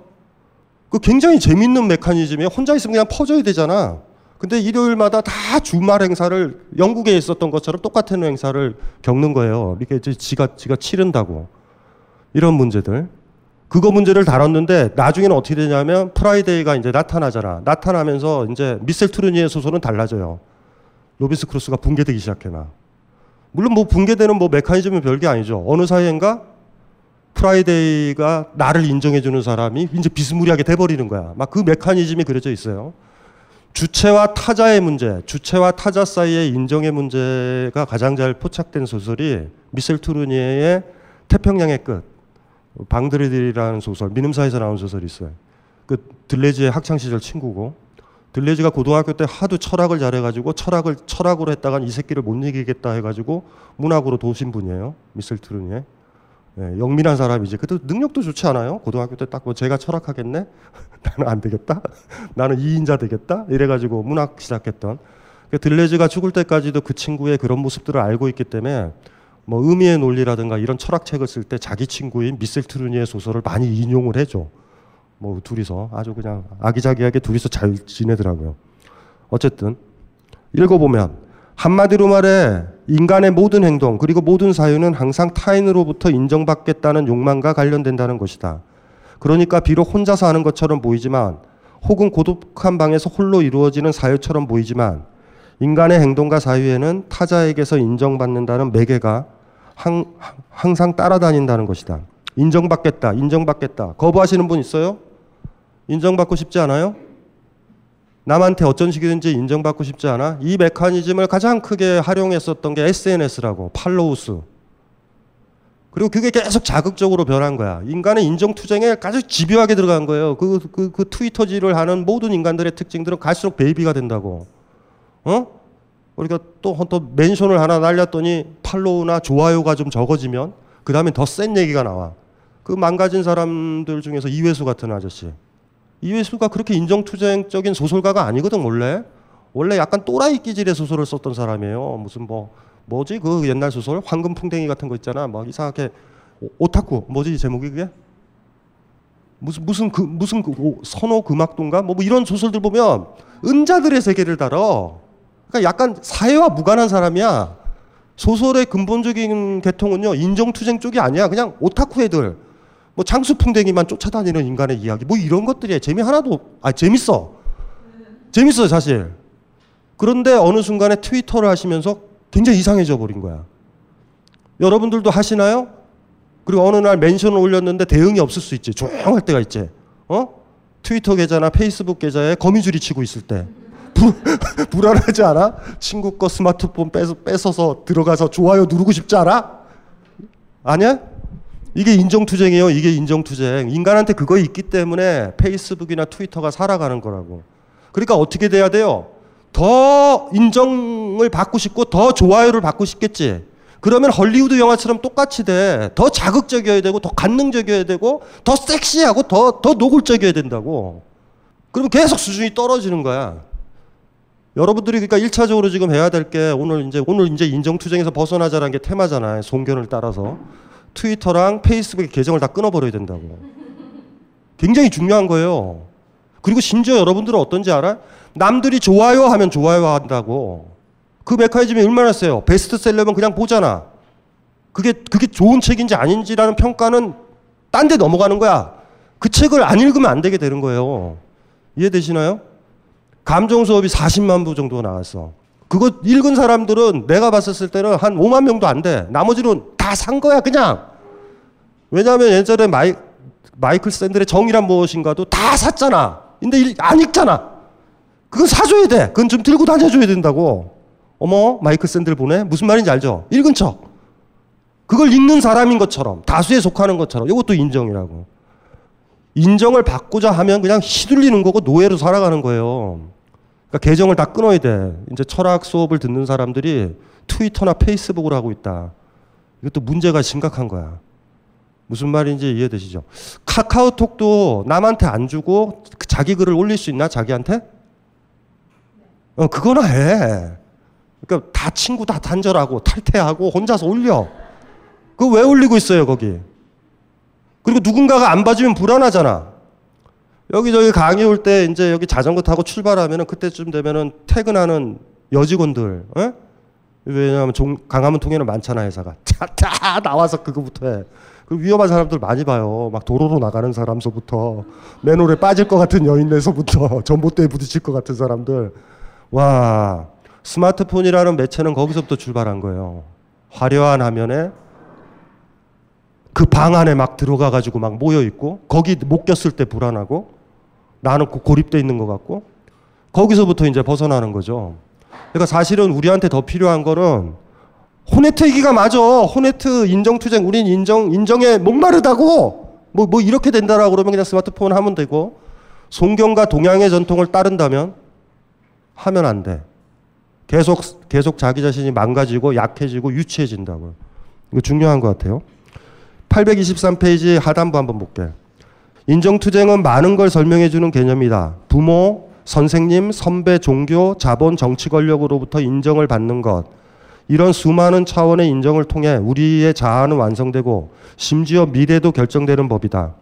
그 굉장히 재밌는 메커니즘이에요. 혼자 있으면 그냥 퍼져야 되잖아. 근데 일요일마다 다 주말 행사를 영국에 있었던 것처럼 똑같은 행사를 겪는 거예요. 이렇게 지가 지가 치른다고 이런 문제들. 그거 문제를 다뤘는데 나중에는 어떻게 되냐면 프라이데이가 이제 나타나잖아. 나타나면서 이제 미셸 투르니에의 소설은 달라져요. 로빈슨 크루소가 붕괴되기 시작해 나. 물론 뭐 붕괴되는 뭐 메커니즘은 별게 아니죠. 어느 사이인가 프라이데이가 나를 인정해주는 사람이 이제 비스무리하게 돼버리는 거야. 막 그 메커니즘이 그려져 있어요. 주체와 타자의 문제, 주체와 타자 사이의 인정의 문제가 가장 잘 포착된 소설이 미셸 투르니에의 태평양의 끝, 방드레들이라는 소설, 민음사에서 나온 소설이 있어요. 그 들레지의 학창 시절 친구고 들레지가 고등학교 때 하도 철학을 잘해가지고 철학을 철학으로 했다간 이 새끼를 못 이기겠다 해가지고 문학으로 도신 분이에요. 미셀 투르니에. 예, 영민한 사람이지. 그래도 능력도 좋지 않아요? 고등학교 때 딱 뭐 제가 철학하겠네? 나는 안 되겠다? 나는 이인자 되겠다? 이래가지고 문학 시작했던. 그 들레즈가 죽을 때까지도 그 친구의 그런 모습들을 알고 있기 때문에 뭐 의미의 논리라든가 이런 철학책을 쓸 때 자기 친구인 미셀 트루니의 소설을 많이 인용을 해줘. 뭐 둘이서 아주 그냥 아기자기하게 둘이서 잘 지내더라고요. 어쨌든 읽어보면 한마디로 말해 인간의 모든 행동 그리고 모든 사유는 항상 타인으로부터 인정받겠다는 욕망과 관련된다는 것이다. 그러니까 비록 혼자서 하는 것처럼 보이지만 혹은 고독한 방에서 홀로 이루어지는 사유처럼 보이지만 인간의 행동과 사유에는 타자에게서 인정받는다는 매개가 항, 항상 따라다닌다는 것이다. 인정받겠다, 인정받겠다. 거부하시는 분 있어요? 인정받고 싶지 않아요? 남한테 어쩐 식이든지 인정받고 싶지 않아? 이 메커니즘을 가장 크게 활용했었던 게 SNS라고 팔로우 수. 그리고 그게 계속 자극적으로 변한 거야. 인간의 인정투쟁에 아주 집요하게 들어간 거예요. 그, 그, 그 트위터질을 하는 모든 인간들의 특징들은 갈수록 베이비가 된다고. 어? 우리가 또, 또 멘션을 하나 날렸더니 팔로우나 좋아요가 좀 적어지면 그 다음에 더 센 얘기가 나와. 그 망가진 사람들 중에서 이회수 같은 아저씨. 이회수가 그렇게 인정투쟁적인 소설가가 아니거든, 원래. 원래 약간 또라이 기질의 소설을 썼던 사람이에요. 무슨 뭐, 뭐지? 그 옛날 소설? 황금풍뎅이 같은 거 있잖아. 막 이상하게. 오- 오타쿠. 뭐지, 제목이 그게? 무슨, 무슨 그, 무슨 그, 오- 선호 금악동가? 뭐, 뭐 이런 소설들 보면 은자들의 세계를 다뤄. 그러니까 약간 사회와 무관한 사람이야. 소설의 근본적인 계통은요 인정투쟁 쪽이 아니야. 그냥 오타쿠 애들 뭐 장수풍뎅이만 쫓아다니는 인간의 이야기 뭐 이런 것들이야. 재미 하나도 아 재밌어. 재밌어 사실. 그런데 어느 순간에 트위터를 하시면서 굉장히 이상해져 버린 거야. 여러분들도 하시나요? 그리고 어느 날 멘션을 올렸는데 대응이 없을 수 있지. 조용할 때가 있지. 어? 트위터 계좌나 페이스북 계좌에 거미줄이 치고 있을 때 불, 불안하지 않아? 친구 거 스마트폰 뺏어, 뺏어서 들어가서 좋아요 누르고 싶지 않아? 아니야? 이게 인정투쟁이에요. 이게 인정투쟁. 인간한테 그거 있기 때문에 페이스북이나 트위터가 살아가는 거라고. 그러니까 어떻게 돼야 돼요? 더 인정을 받고 싶고 더 좋아요를 받고 싶겠지. 그러면 헐리우드 영화처럼 똑같이 돼. 더 자극적이어야 되고 더 관능적이어야 되고 더 섹시하고 더, 더 노골적이어야 된다고. 그러면 계속 수준이 떨어지는 거야. 여러분들이 그러니까 1차적으로 지금 해야 될 게 오늘 이제 오늘 이제 인정투쟁에서 벗어나자라는 게 테마잖아요. 송견을 따라서 트위터랑 페이스북의 계정을 다 끊어버려야 된다고. 굉장히 중요한 거예요. 그리고 심지어 여러분들은 어떤지 알아? 남들이 좋아요 하면 좋아요 한다고. 그 메커니즘이 얼마나 세요? 베스트셀러면 그냥 보잖아. 그게 그게 좋은 책인지 아닌지라는 평가는 딴 데 넘어가는 거야. 그 책을 안 읽으면 안 되게 되는 거예요. 이해되시나요? 감정 수업이 40만 부 정도 나왔어. 그거 읽은 사람들은 내가 봤었을 때는 한 5만 명도 안 돼. 나머지는 다 산 거야, 그냥. 왜냐하면 예전에 마이, 마이클 샌델의 정의란 무엇인가도 다 샀잖아. 근데 일- 안 읽잖아. 그건 사줘야 돼. 그건 좀 들고 다녀줘야 된다고. 어머, 마이클 샌델 보네? 무슨 말인지 알죠? 읽은 척. 그걸 읽는 사람인 것처럼, 다수에 속하는 것처럼. 이것도 인정이라고. 인정을 받고자 하면 그냥 휘둘리는 거고 노예로 살아가는 거예요. 그러니까 계정을 다 끊어야 돼. 이제 철학 수업을 듣는 사람들이 트위터나 페이스북을 하고 있다. 이것도 문제가 심각한 거야. 무슨 말인지 이해되시죠? 카카오톡도 남한테 안 주고 자기 글을 올릴 수 있나? 자기한테? 어, 그거나 해. 그러니까 다 친구 다 단절하고 탈퇴하고 혼자서 올려. 그거 왜 올리고 있어요, 거기? 그리고 누군가가 안 봐주면 불안하잖아. 여기저기 강의 올 때 이제 여기 자전거 타고 출발하면은 그때쯤 되면은 퇴근하는 여직원들, 에? 왜냐하면 종- 강화문 통에는 많잖아 회사가. 다 나와서 그거부터 해. 그 위험한 사람들 많이 봐요. 막 도로로 나가는 사람서부터 맨홀에 빠질 것 같은 여인네서부터 전봇대에 부딪힐 것 같은 사람들. 와 스마트폰이라는 매체는 거기서부터 출발한 거예요. 화려한 화면에 그 방 안에 막 들어가 가지고 막 모여 있고 거기 못 꼈을 때 불안하고 나는 고- 고립돼 있는 것 같고 거기서부터 이제 벗어나는 거죠. 그러니까 사실은 우리한테 더 필요한 거는 호네트 얘기가 맞아. 호네트 인정투쟁 우린 인정 인정에 목마르다고 뭐 뭐 이렇게 된다라고 그러면 그냥 스마트폰 하면 되고 송경과 동양의 전통을 따른다면 하면 안 돼. 계속 계속 자기 자신이 망가지고 약해지고 유치해진다고. 이거 중요한 것 같아요. 823페이지 하단부 한번 볼게. 인정투쟁은 많은 걸 설명해 주는 개념이다. 부모, 선생님, 선배, 종교, 자본, 정치 권력으로부터 인정을 받는 것. 이런 수많은 차원의 인정을 통해 우리의 자아는 완성되고 심지어 미래도 결정되는 법이다.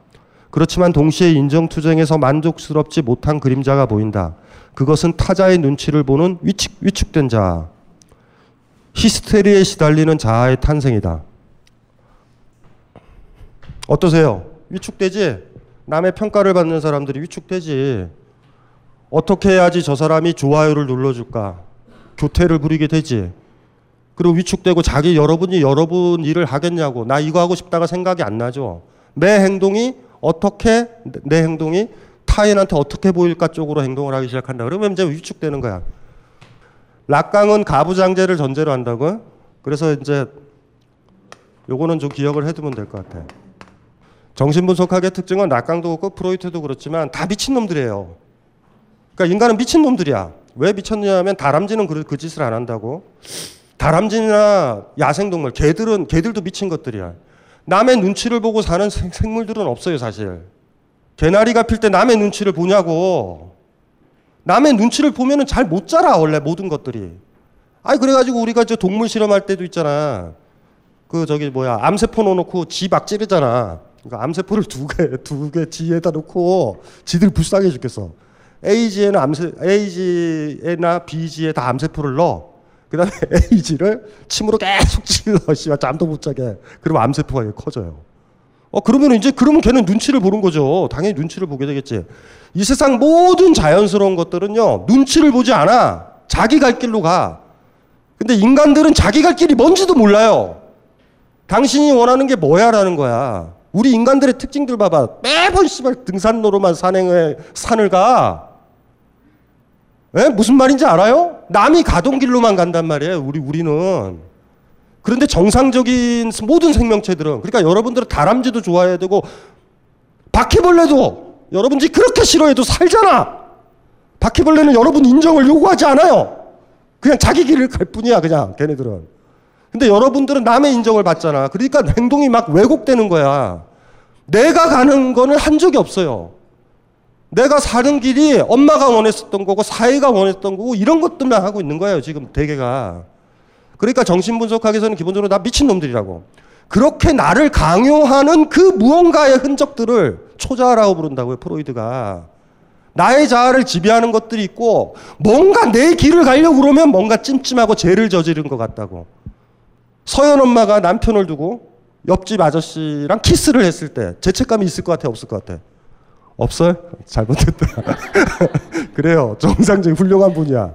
그렇지만 동시에 인정투쟁에서 만족스럽지 못한 그림자가 보인다. 그것은 타자의 눈치를 보는 위축, 위축된 자아. 히스테리에 시달리는 자아의 탄생이다. 어떠세요? 위축되지? 남의 평가를 받는 사람들이 위축되지. 어떻게 해야지 저 사람이 좋아요를 눌러줄까? 교태를 부리게 되지. 그리고 위축되고 자기 여러분이 여러분 일을 하겠냐고. 나 이거 하고 싶다가 생각이 안 나죠. 내 행동이 어떻게, 내 행동이 타인한테 어떻게 보일까 쪽으로 행동을 하기 시작한다. 그러면 이제 위축되는 거야. 락강은 가부장제를 전제로 한다고요? 그래서 이제 요거는 좀 기억을 해두면 될 것 같아. 정신분석학의 특징은 락강도 그렇고 프로이트도 그렇지만 다 미친놈들이에요. 그러니까 인간은 미친놈들이야. 왜 미쳤냐면 다람쥐는 그, 그 짓을 안 한다고. 다람쥐나 야생동물, 개들은 개들도 미친 것들이야. 남의 눈치를 보고 사는 생, 생물들은 없어요, 사실. 개나리가 필 때 남의 눈치를 보냐고. 남의 눈치를 보면은 잘 못 자라, 원래 모든 것들이. 아니, 그래가지고 우리가 저 동물 실험할 때도 있잖아. 그 저기 뭐야, 암세포 넣어놓고 지막 찌르잖아. 그러니까 암세포를 두 개, 두개 지에다 놓고 지들 불쌍해 죽겠어. A지에는 암세, A지에나 B지에 다 암세포를 넣어. 그 다음에 A지를 침으로 계속 찔러. 씨발, 잠도 못 자게. 그러면 암세포가 커져요. 어, 그러면 이제, 그러면 걔는 눈치를 보는 거죠. 당연히 눈치를 보게 되겠지. 이 세상 모든 자연스러운 것들은요, 눈치를 보지 않아. 자기 갈 길로 가. 근데 인간들은 자기 갈 길이 뭔지도 몰라요. 당신이 원하는 게 뭐야 라는 거야. 우리 인간들의 특징들 봐봐. 매번 씨발 등산로로만 산행을 산을 가. 에? 무슨 말인지 알아요? 남이 가던 길로만 간단 말이에요. 우리 우리는. 그런데 정상적인 모든 생명체들은 그러니까 여러분들은 다람쥐도 좋아해야 되고 바퀴벌레도 여러분들이 그렇게 싫어해도 살잖아. 바퀴벌레는 여러분 인정을 요구하지 않아요. 그냥 자기 길을 갈 뿐이야, 그냥 걔네들은. 근데 여러분들은 남의 인정을 받잖아. 그러니까 행동이 막 왜곡되는 거야. 내가 가는 거는 한 적이 없어요. 내가 사는 길이 엄마가 원했었던 거고 사회가 원했던 거고 이런 것들만 하고 있는 거예요. 지금 대개가. 그러니까 정신분석학에서는 기본적으로 나 미친놈들이라고. 그렇게 나를 강요하는 그 무언가의 흔적들을 초자라고 부른다고요. 프로이드가. 나의 자아를 지배하는 것들이 있고 뭔가 내 길을 가려고 그러면 뭔가 찜찜하고 죄를 저지른 것 같다고. 서연 엄마가 남편을 두고 옆집 아저씨랑 키스를 했을 때 죄책감이 있을 것 같아 없을 것 같아? 없어요? 잘못했다. 그래요. 정상적인 훌륭한 분이야.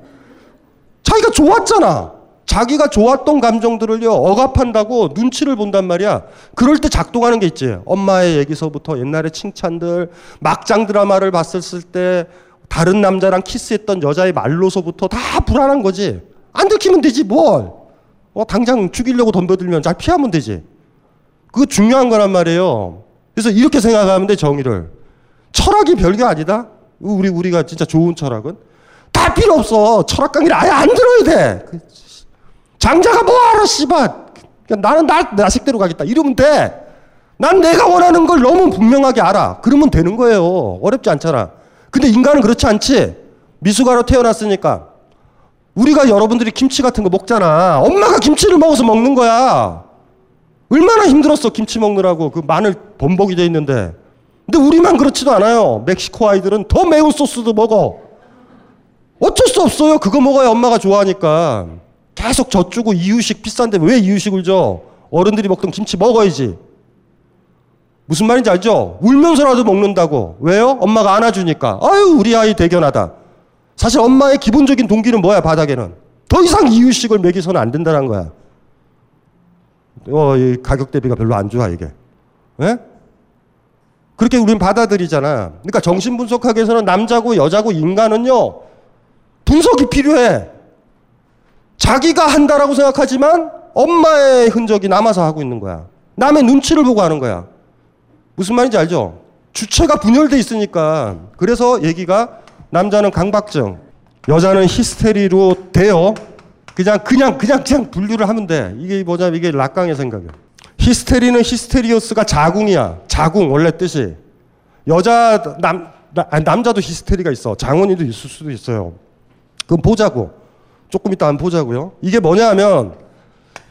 자기가 좋았잖아. 자기가 좋았던 감정들을요 억압한다고 눈치를 본단 말이야. 그럴 때 작동하는 게 있지. 엄마의 얘기서부터 옛날에 칭찬들 막장 드라마를 봤을 때 다른 남자랑 키스했던 여자의 말로서부터 다 불안한 거지. 안 들키면 되지 뭘 어, 당장 죽이려고 덤벼들면 잘 피하면 되지. 그거 중요한 거란 말이에요. 그래서 이렇게 생각하면 돼, 정의를. 철학이 별게 아니다? 우리, 우리가 진짜 좋은 철학은? 다 필요 없어. 철학 강의를 아예 안 들어야 돼. 그, 장자가 뭐하러, 씨발. 나는 나, 나 식대로 가겠다. 이러면 돼. 난 내가 원하는 걸 너무 분명하게 알아. 그러면 되는 거예요. 어렵지 않잖아. 근데 인간은 그렇지 않지. 미숙아로 태어났으니까 우리가 여러분들이 김치 같은 거 먹잖아. 엄마가 김치를 먹어서 먹는 거야. 얼마나 힘들었어, 김치 먹느라고. 그 마늘 범벅이 돼 있는데. 근데 우리만 그렇지도 않아요. 멕시코 아이들은 더 매운 소스도 먹어. 어쩔 수 없어요. 그거 먹어야 엄마가 좋아하니까. 계속 젖주고 이유식 비싼데 왜 이유식을 줘? 어른들이 먹던 김치 먹어야지. 무슨 말인지 알죠? 울면서라도 먹는다고. 왜요? 엄마가 안아주니까. 아유, 우리 아이 대견하다. 사실 엄마의 기본적인 동기는 뭐야, 바닥에는? 더 이상 이유식을 먹이서는 안 된다는 거야. 어, 이 가격 대비가 별로 안 좋아, 이게. 예? 그렇게 우리는 받아들이잖아. 그러니까 정신분석학에서는 남자고 여자고 인간은요, 분석이 필요해. 자기가 한다라고 생각하지만 엄마의 흔적이 남아서 하고 있는 거야. 남의 눈치를 보고 하는 거야. 무슨 말인지 알죠? 주체가 분열돼 있으니까. 그래서 얘기가 남자는 강박증, 여자는 히스테리로 돼요. 그냥 그냥 그냥 그냥 분류를 하면 돼. 이게 뭐냐면 이게 락강의 생각이야. 히스테리는 히스테리오스가 자궁이야. 자궁 원래 뜻이. 여자 남 나, 남자도 히스테리가 있어. 장원이도 있을 수도 있어요. 그럼 보자고. 조금 이따 안 보자고요. 이게 뭐냐면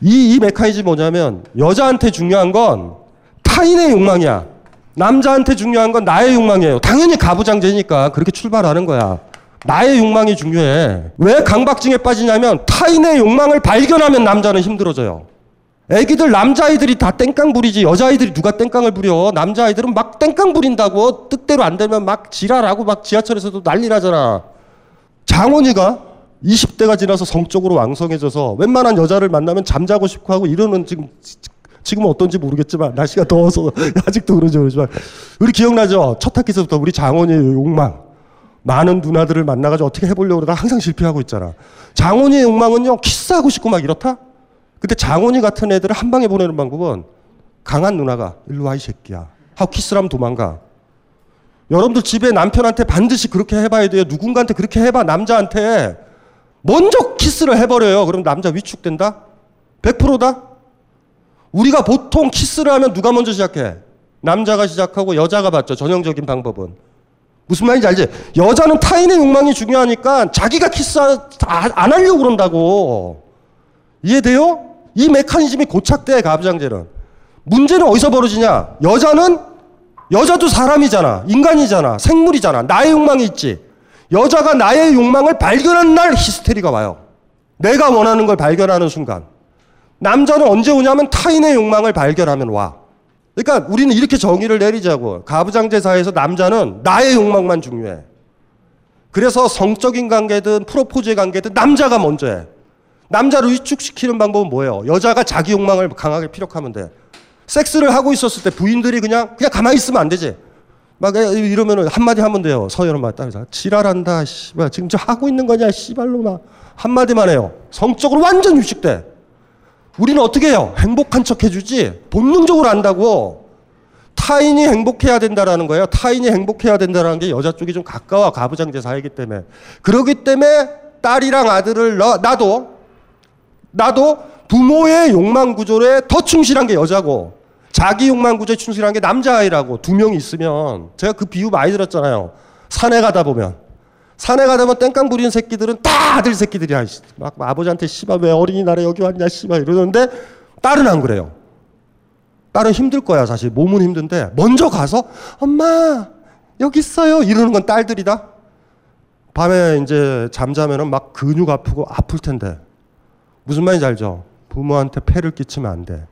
이, 이 메커니즘이 뭐냐면 여자한테 중요한 건 타인의 욕망이야. 남자한테 중요한 건 나의 욕망이에요. 당연히 가부장제니까 그렇게 출발하는 거야. 나의 욕망이 중요해. 왜 강박증에 빠지냐면 타인의 욕망을 발견하면 남자는 힘들어져요. 애기들 남자아이들이 다 땡깡 부리지 여자아이들이 누가 땡깡을 부려 남자아이들은 막 땡깡 부린다고 뜻대로 안 되면 막 지랄하고 막 지하철에서도 난리 나잖아 장원이가 20대가 지나서 성적으로 왕성해져서 웬만한 여자를 만나면 잠자고 싶고 하고 이러는 지금 지금은 어떤지 모르겠지만 날씨가 더워서 아직도 그러죠 그러지만 우리 기억나죠 첫 학기서부터 우리 장원이의 욕망 많은 누나들을 만나가지고 어떻게 해보려고 그러다 항상 실패하고 있잖아 장원이의 욕망은요 키스하고 싶고 막 이렇다 근데 장원이 같은 애들을 한 방에 보내는 방법은 강한 누나가 일로 와 이 새끼야 하고 키스를 하면 도망가. 여러분들 집에 남편한테 반드시 그렇게 해봐야 돼요. 누군가한테 그렇게 해봐 남자한테 먼저 키스를 해버려요. 그럼 남자 위축된다? 100%다? 우리가 보통 키스를 하면 누가 먼저 시작해? 남자가 시작하고 여자가 받죠. 전형적인 방법은. 무슨 말인지 알지? 여자는 타인의 욕망이 중요하니까 자기가 키스 안 하려고 그런다고. 이해돼요? 이 메커니즘이 고착돼, 가부장제는. 문제는 어디서 벌어지냐? 여자는, 여자도 사람이잖아. 인간이잖아. 생물이잖아. 나의 욕망이 있지. 여자가 나의 욕망을 발견한 날 히스테리가 와요. 내가 원하는 걸 발견하는 순간. 남자는 언제 오냐면 타인의 욕망을 발견하면 와. 그러니까 우리는 이렇게 정의를 내리자고. 가부장제 사회에서 남자는 나의 욕망만 중요해. 그래서 성적인 관계든 프로포즈의 관계든 남자가 먼저 해. 남자를 위축시키는 방법은 뭐예요? 여자가 자기 욕망을 강하게 피력하면 돼. 섹스를 하고 있었을 때 부인들이 그냥 그냥 가만히 있으면 안 되지. 막 이러면은 한마디 하면 돼요. 서열 엄마 따라서 지랄한다. 씨발 지금 저 하고 있는 거냐? 씨발로나 한마디만 해요. 성적으로 완전 위축돼. 우리는 어떻게 해요? 행복한 척 해주지 본능적으로 안다고 타인이 행복해야 된다라는 거예요. 타인이 행복해야 된다라는 게 여자 쪽이 좀 가까워 가부장제 사회이기 때문에 그러기 때문에 딸이랑 아들을 너, 나도 나도 부모의 욕망 구조에 더 충실한 게 여자고 자기 욕망 구조에 충실한 게 남자아이라고 두 명이 있으면 제가 그 비유 많이 들었잖아요. 산에 가다 보면 산에 가다 보면 땡깡 부리는 새끼들은 다 아들 새끼들이야. 막 아버지한테 씨발 왜 어린이날에 여기 왔냐 씨발 이러는데 딸은 안 그래요. 딸은 힘들 거야 사실 몸은 힘든데 먼저 가서 엄마 여기 있어요 이러는 건 딸들이다. 밤에 이제 잠자면은 막 근육 아프고 아플 텐데 무슨 말인지 알죠? 부모한테 폐를 끼치면 안 돼.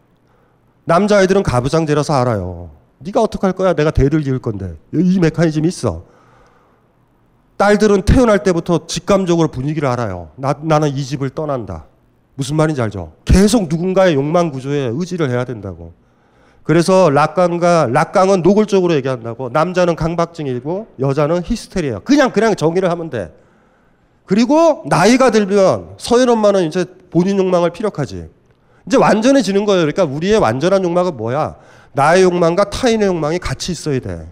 남자아이들은 가부장제라서 알아요. 네가 어떡할 거야? 내가 대를 이을 건데. 이 메커니즘이 있어. 딸들은 태어날 때부터 직감적으로 분위기를 알아요. 나, 나는 이 집을 떠난다. 무슨 말인지 알죠? 계속 누군가의 욕망 구조에 의지를 해야 된다고. 그래서 락강과 락강은 노골적으로 얘기한다고. 남자는 강박증이고 여자는 히스테리야. 그냥 그냥 정의를 하면 돼. 그리고 나이가 들면 서현 엄마는 이제 본인 욕망을 피력하지. 이제 완전해지는 거예요. 그러니까 우리의 완전한 욕망은 뭐야? 나의 욕망과 타인의 욕망이 같이 있어야 돼.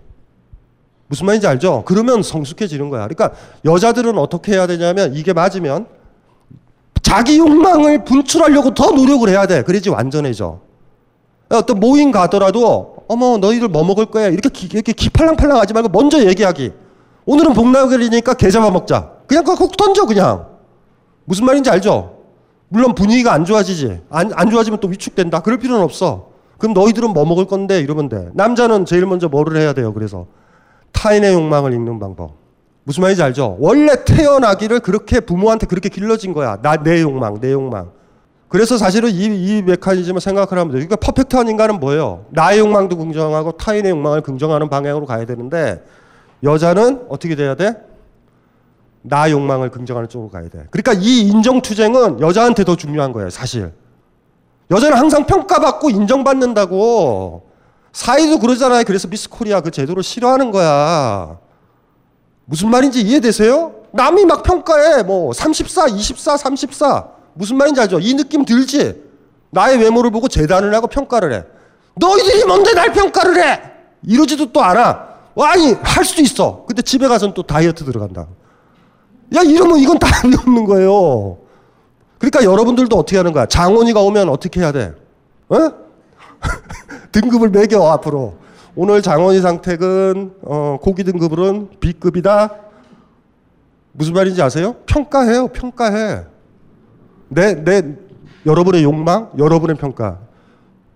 무슨 말인지 알죠? 그러면 성숙해지는 거야. 그러니까 여자들은 어떻게 해야 되냐면 이게 맞으면 자기 욕망을 분출하려고 더 노력을 해야 돼. 그래야지 완전해져. 어떤 모임 가더라도 어머 너희들 뭐 먹을 거야 이렇게 기, 이렇게 기팔랑팔랑 하지 말고 먼저 얘기하기. 오늘은 복날이니까 게 잡아 먹자. 그냥 그거 던져 그냥. 무슨 말인지 알죠? 물론 분위기가 안 좋아지지. 안, 안 좋아지면 또 위축된다. 그럴 필요는 없어. 그럼 너희들은 뭐 먹을 건데 이러면 돼. 남자는 제일 먼저 뭐를 해야 돼요. 그래서 타인의 욕망을 읽는 방법. 무슨 말인지 알죠? 원래 태어나기를 그렇게 부모한테 그렇게 길러진 거야. 나 내 욕망, 내 욕망. 그래서 사실은 이, 이 메커니즘을 생각을 하면 돼요. 그러니까 퍼펙트한 인간은 뭐예요? 나의 욕망도 긍정하고 타인의 욕망을 긍정하는 방향으로 가야 되는데 여자는 어떻게 돼야 돼? 나 욕망을 긍정하는 쪽으로 가야 돼. 그러니까 이 인정투쟁은 여자한테 더 중요한 거예요, 사실. 여자는 항상 평가받고 인정받는다고. 사이도 그러잖아요. 그래서 미스 코리아 그 제도를 싫어하는 거야. 무슨 말인지 이해되세요? 남이 막 평가해. 뭐, 34, 24, 34. 무슨 말인지 알죠? 이 느낌 들지? 나의 외모를 보고 재단을 하고 평가를 해. 너희들이 뭔데 날 평가를 해! 이러지도 또 않아. 아니, 할 수도 있어. 근데 집에 가서는 또 다이어트 들어간다. 야, 이러면 이건 답이 없는 거예요. 그러니까 여러분들도 어떻게 하는 거야? 장원이가 오면 어떻게 해야 돼? 어? 등급을 매겨, 앞으로. 오늘 장원이 상택은, 어, 고기 등급으로는 B급이다. 무슨 말인지 아세요? 평가해요, 평가해. 내, 내, 여러분의 욕망, 여러분의 평가.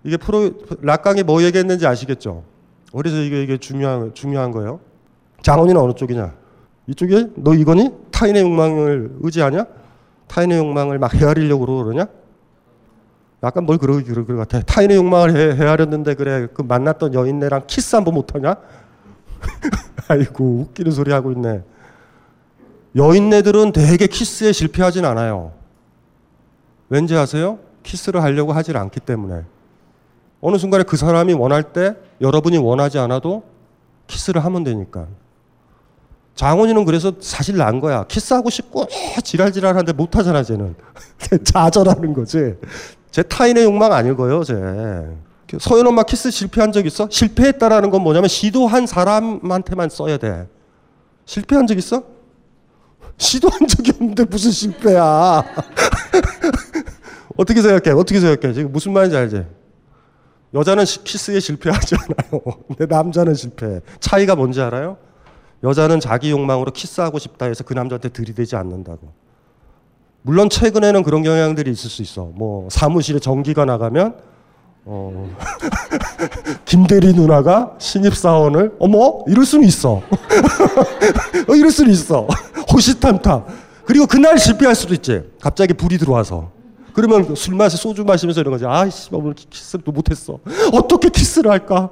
이게 프로, 라캉이 뭐 얘기했는지 아시겠죠? 그래서 이게, 이게 중요한, 중요한 거예요. 장원이는 어느 쪽이냐? 이쪽에 너 이거니? 타인의 욕망을 의지하냐? 타인의 욕망을 막 헤아리려고 그러냐? 약간 뭘 그러고 그럴 것 같아. 타인의 욕망을 해, 헤아렸는데 그래 그 만났던 여인네랑 키스 한번 못하냐? 아이고 웃기는 소리 하고 있네. 여인네들은 되게 키스에 실패하진 않아요. 왠지 아세요? 키스를 하려고 하질 않기 때문에. 어느 순간에 그 사람이 원할 때 여러분이 원하지 않아도 키스를 하면 되니까. 장원이는 그래서 사실 난 거야. 키스하고 싶고 지랄지랄한데 못하잖아 쟤는. 좌절하는 거지. 제 타인의 욕망 아닐 거예요 쟤. 서현 엄마 키스 실패한 적 있어? 실패했다라는 건 뭐냐면 시도한 사람한테만 써야 돼. 실패한 적 있어? 시도한 적이 없는데 무슨 실패야? 어떻게 생각해? 어떻게 생각해? 지금 무슨 말인지 알지? 여자는 키스에 실패하지 않아요. 근데 남자는 실패. 차이가 뭔지 알아요? 여자는 자기 욕망으로 키스하고 싶다 해서 그 남자한테 들이대지 않는다고. 물론 최근에는 그런 경향들이 있을 수 있어. 뭐 사무실에 전기가 나가면 어 김대리 누나가 신입 사원을 어머 이럴 수는 있어. 어, 이럴 수는 있어. 호시탐탐. 그리고 그날 실패할 수도 있지. 갑자기 불이 들어와서. 그러면 술 마시 소주 마시면서 이런 거지. 아이씨 오늘 키스도 못했어. 어떻게 키스를 할까?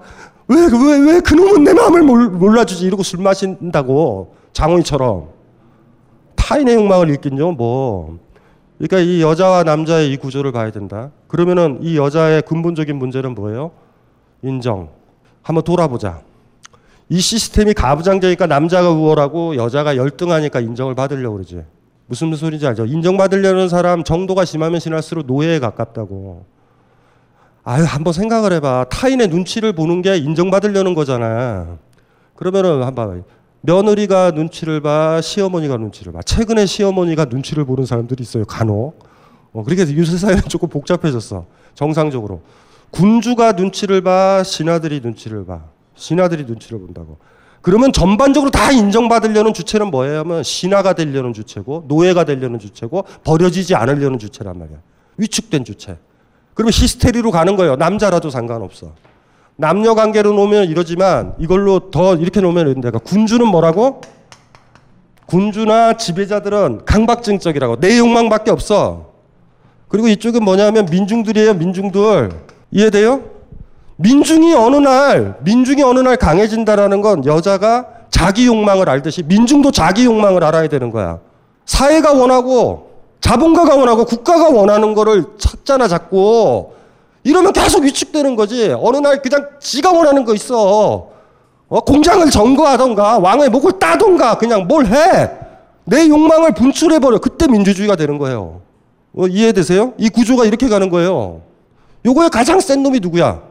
왜 왜 왜 그놈은 내 마음을 몰라주지 이러고 술 마신다고 장원이처럼 타인의 욕망을 읽긴요 뭐 그러니까 이 여자와 남자의 이 구조를 봐야 된다. 그러면은 이 여자의 근본적인 문제는 뭐예요? 인정. 한번 돌아보자. 이 시스템이 가부장제니까 남자가 우월하고 여자가 열등하니까 인정을 받으려고 그러지. 무슨 소리인지 알죠? 인정받으려는 사람 정도가 심하면 심할수록 노예에 가깝다고. 아유, 한번 생각을 해봐. 타인의 눈치를 보는 게 인정받으려는 거잖아. 그러면은 한번 며느리가 눈치를 봐, 시어머니가 눈치를 봐. 최근에 시어머니가 눈치를 보는 사람들이 있어요, 간혹. 어, 그렇게 요새 사회는 조금 복잡해졌어. 정상적으로. 군주가 눈치를 봐, 신하들이 눈치를 봐. 신하들이 눈치를 본다고. 그러면 전반적으로 다 인정받으려는 주체는 뭐예요? 하면 신하가 되려는 주체고, 노예가 되려는 주체고, 버려지지 않으려는 주체란 말이야. 위축된 주체. 그러면 히스테리로 가는 거예요. 남자라도 상관없어. 남녀 관계로 놓으면 이러지만 이걸로 더 이렇게 놓으면 내가 군주는 뭐라고? 군주나 지배자들은 강박증적이라고 내 욕망밖에 없어. 그리고 이쪽은 뭐냐면 민중들이에요. 민중들 이해돼요? 민중이 어느 날 민중이 어느 날 강해진다라는 건 여자가 자기 욕망을 알듯이 민중도 자기 욕망을 알아야 되는 거야. 사회가 원하고 자본가가 원하고 국가가 원하는 거를 찾잖아 자꾸. 이러면 계속 위축되는 거지. 어느 날 그냥 지가 원하는 거 있어. 어, 공장을 점거하던가 왕의 목을 따던가 그냥 뭘 해. 내 욕망을 분출해버려. 그때 민주주의가 되는 거예요. 어, 이해되세요? 이 구조가 이렇게 가는 거예요. 요거에 가장 센 놈이 누구야?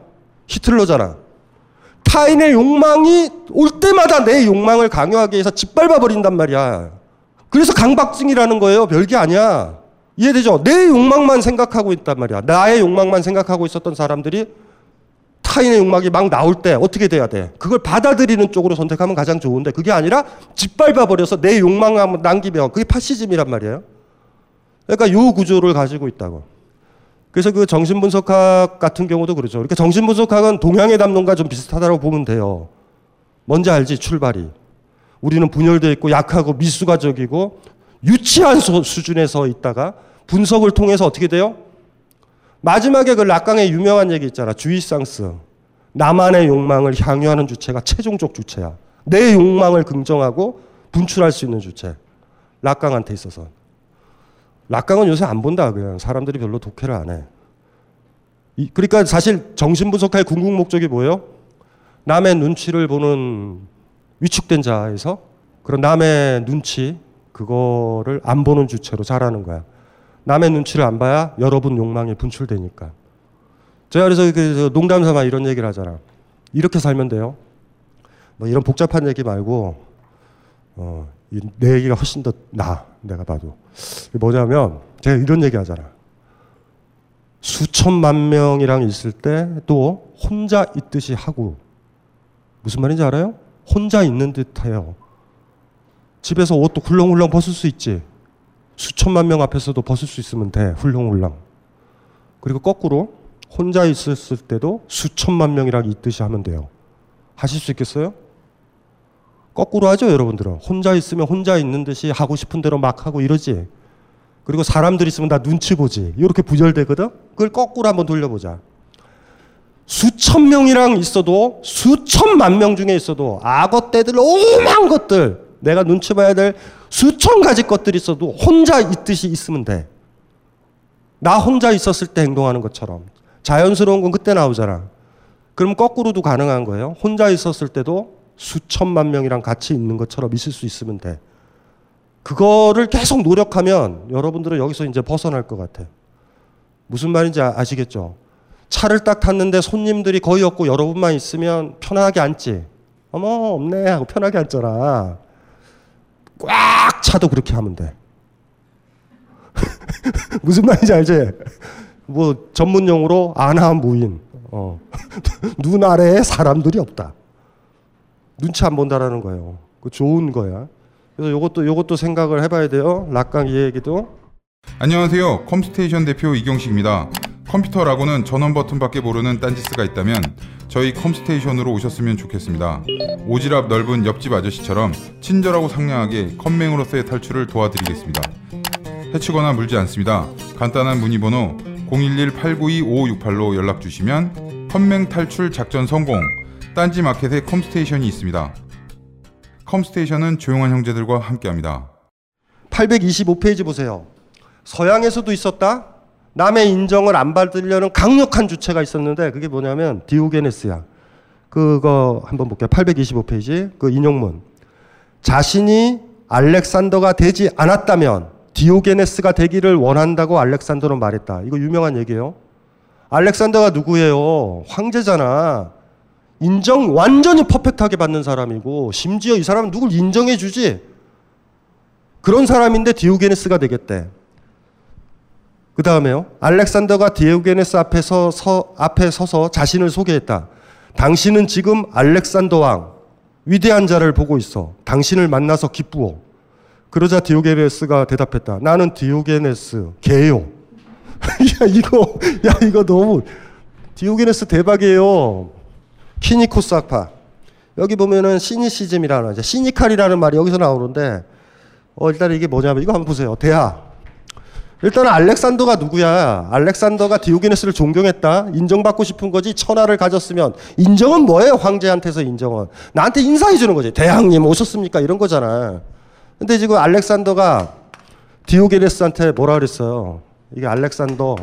히틀러잖아. 타인의 욕망이 올 때마다 내 욕망을 강요하기 위해서 짓밟아 버린단 말이야. 그래서 강박증이라는 거예요. 별게 아니야. 이해되죠? 내 욕망만 생각하고 있단 말이야. 나의 욕망만 생각하고 있었던 사람들이 타인의 욕망이 막 나올 때 어떻게 돼야 돼? 그걸 받아들이는 쪽으로 선택하면 가장 좋은데 그게 아니라 짓밟아 버려서 내 욕망만 남기면 그게 파시즘이란 말이에요. 그러니까 요 구조를 가지고 있다고. 그래서 그 정신분석학 같은 경우도 그렇죠. 그러니까 정신분석학은 동양의 담론과 좀 비슷하다고 보면 돼요. 뭔지 알지? 출발이. 우리는 분열되어 있고 약하고 미수가적이고 유치한 수준에 서 있다가 분석을 통해서 어떻게 돼요? 마지막에 그 락강의 유명한 얘기 있잖아. 주의상스. 나만의 욕망을 향유하는 주체가 최종적 주체야. 내 욕망을 긍정하고 분출할 수 있는 주체. 락강한테 있어서. 락강은 요새 안 본다. 그냥 사람들이 별로 독해를 안 해. 이, 그러니까 사실 정신분석할 궁극 목적이 뭐예요? 남의 눈치를 보는 위축된 자에서 그런 남의 눈치, 그거를 안 보는 주체로 자라는 거야. 남의 눈치를 안 봐야 여러분 욕망이 분출되니까. 제가 그래서 그 농담 삼아 이런 얘기를 하잖아. 이렇게 살면 돼요. 뭐 이런 복잡한 얘기 말고, 어, 내 얘기가 훨씬 더 나, 내가 봐도. 뭐냐면, 제가 이런 얘기 하잖아. 수천만 명이랑 있을 때 또 혼자 있듯이 하고, 무슨 말인지 알아요? 혼자 있는 듯 해요. 집에서 옷도 훌렁훌렁 벗을 수 있지. 수천만 명 앞에서도 벗을 수 있으면 돼. 훌렁훌렁. 그리고 거꾸로 혼자 있었을 때도 수천만 명이랑 있듯이 하면 돼요. 하실 수 있겠어요? 거꾸로 하죠, 여러분들은. 혼자 있으면 혼자 있는 듯이 하고 싶은 대로 막 하고 이러지. 그리고 사람들 있으면 다 눈치 보지. 이렇게 부절되거든? 그걸 거꾸로 한번 돌려보자. 수천 명이랑 있어도 수천만 명 중에 있어도 악어 떼들 오만 것들 내가 눈치 봐야 될 수천 가지 것들이 있어도 혼자 있듯이 있으면 돼. 나 혼자 있었을 때 행동하는 것처럼. 자연스러운 건 그때 나오잖아. 그럼 거꾸로도 가능한 거예요. 혼자 있었을 때도 수천만 명이랑 같이 있는 것처럼 있을 수 있으면 돼. 그거를 계속 노력하면 여러분들은 여기서 이제 벗어날 것 같아. 무슨 말인지 아, 아시겠죠? 차를 딱 탔는데 손님들이 거의 없고 여러분만 있으면 편하게 앉지. 어머 없네 하고 편하게 앉잖아. 꽉 차도 그렇게 하면 돼. 무슨 말인지 알지? 뭐 전문 용어로 아나무인. 어. 눈 아래에 사람들이 없다. 눈치 안 본다라는 거예요. 그 좋은 거야. 그래서 요것도 요것도 생각을 해봐야 돼요. 락강 이 얘기도. 안녕하세요. 컴스테이션 대표 이경식입니다. 컴퓨터라고는 전원 버튼밖에 모르는 딴지스가 있다면 저희 컴스테이션으로 오셨으면 좋겠습니다. 오지랖 넓은 옆집 아저씨처럼 친절하고 상냥하게 컴맹으로서의 탈출을 도와드리겠습니다. 해치거나 물지 않습니다. 간단한 문의 번호 011-892-5568로 연락 주시면 컴맹 탈출 작전 성공 딴지 마켓에 컴스테이션이 있습니다. 컴스테이션은 조용한 형제들과 함께합니다. 825페이지 보세요. 서양에서도 있었다. 남의 인정을 안 받으려는 강력한 주체가 있었는데 그게 뭐냐면 디오게네스야. 그거 한번 볼게요. 825페이지 그 인용문. 자신이 알렉산더가 되지 않았다면 디오게네스가 되기를 원한다고 알렉산더는 말했다. 이거 유명한 얘기예요. 알렉산더가 누구예요? 황제잖아. 인정 완전히 perfect하게 받는 사람이고 심지어 이 사람은 누굴 인정해 주지? 그런 사람인데 디오게네스가 되겠대. 그 다음에요. 알렉산더가 디오게네스 앞에서 서, 앞에 서서 자신을 소개했다. 당신은 지금 알렉산더 왕, 위대한 자를 보고 있어. 당신을 만나서 기쁘오. 그러자 디오게네스가 대답했다. 나는 디오게네스 개요. 야 이거 야 이거 너무 디오게네스 대박이에요. 키니코스 학파. 여기 보면은 시니시즘이라는 시니칼이라는 말이 여기서 나오는데 어 일단 이게 뭐냐면 이거 한번 보세요. 대하. 일단은 알렉산더가 누구야? 알렉산더가 디오게네스를 존경했다. 인정받고 싶은 거지. 천하를 가졌으면 인정은 뭐예요? 황제한테서 인정은 나한테 인사해 주는 거지. 대왕님 오셨습니까? 이런 거잖아. 근데 지금 알렉산더가 디오게네스한테 뭐라 그랬어요? 이게 알렉산더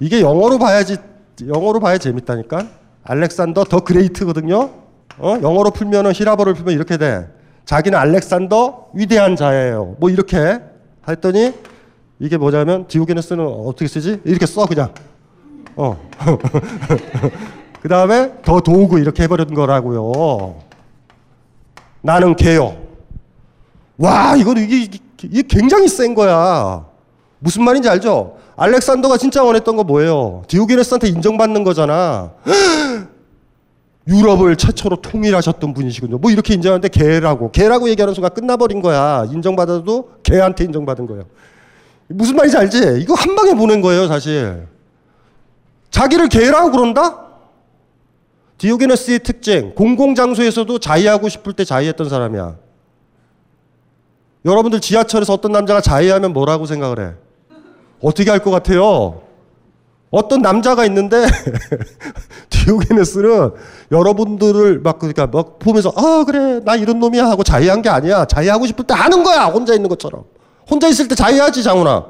이게 영어로 봐야지 영어로 봐야 재밌다니까. 알렉산더 더 그레이트거든요. 어? 영어로 풀면은 히라버를 풀면 이렇게 돼. 자기는 알렉산더 위대한 자예요. 뭐 이렇게 했더니 이게 뭐냐면 디오게네스는 어떻게 쓰지? 이렇게 써 그냥. 어. 그 다음에 더 도우고 이렇게 해버린 거라고요. 나는 개요. 와 이거 이게, 이게 굉장히 센 거야. 무슨 말인지 알죠? 알렉산더가 진짜 원했던 거 뭐예요? 디오게네스한테 인정받는 거잖아. 유럽을 최초로 통일하셨던 분이시군요. 뭐 이렇게 인정하는데 개라고 개라고 얘기하는 순간 끝나버린 거야. 인정받아도 개한테 인정받은 거예요. 무슨 말인지 알지? 이거 한 방에 보낸 거예요, 사실. 자기를 개라고 그런다? 디오게네스의 특징, 공공장소에서도 자위하고 싶을 때 자위했던 사람이야. 여러분들 지하철에서 어떤 남자가 자위하면 뭐라고 생각을 해? 어떻게 할 것 같아요? 어떤 남자가 있는데 디오게네스는 여러분들을 막 그러니까 막 보면서 아 그래 나 이런 놈이야 하고 자위한 게 아니야 자위하고 싶을 때 하는 거야 혼자 있는 것처럼 혼자 있을 때 자위하지 장훈아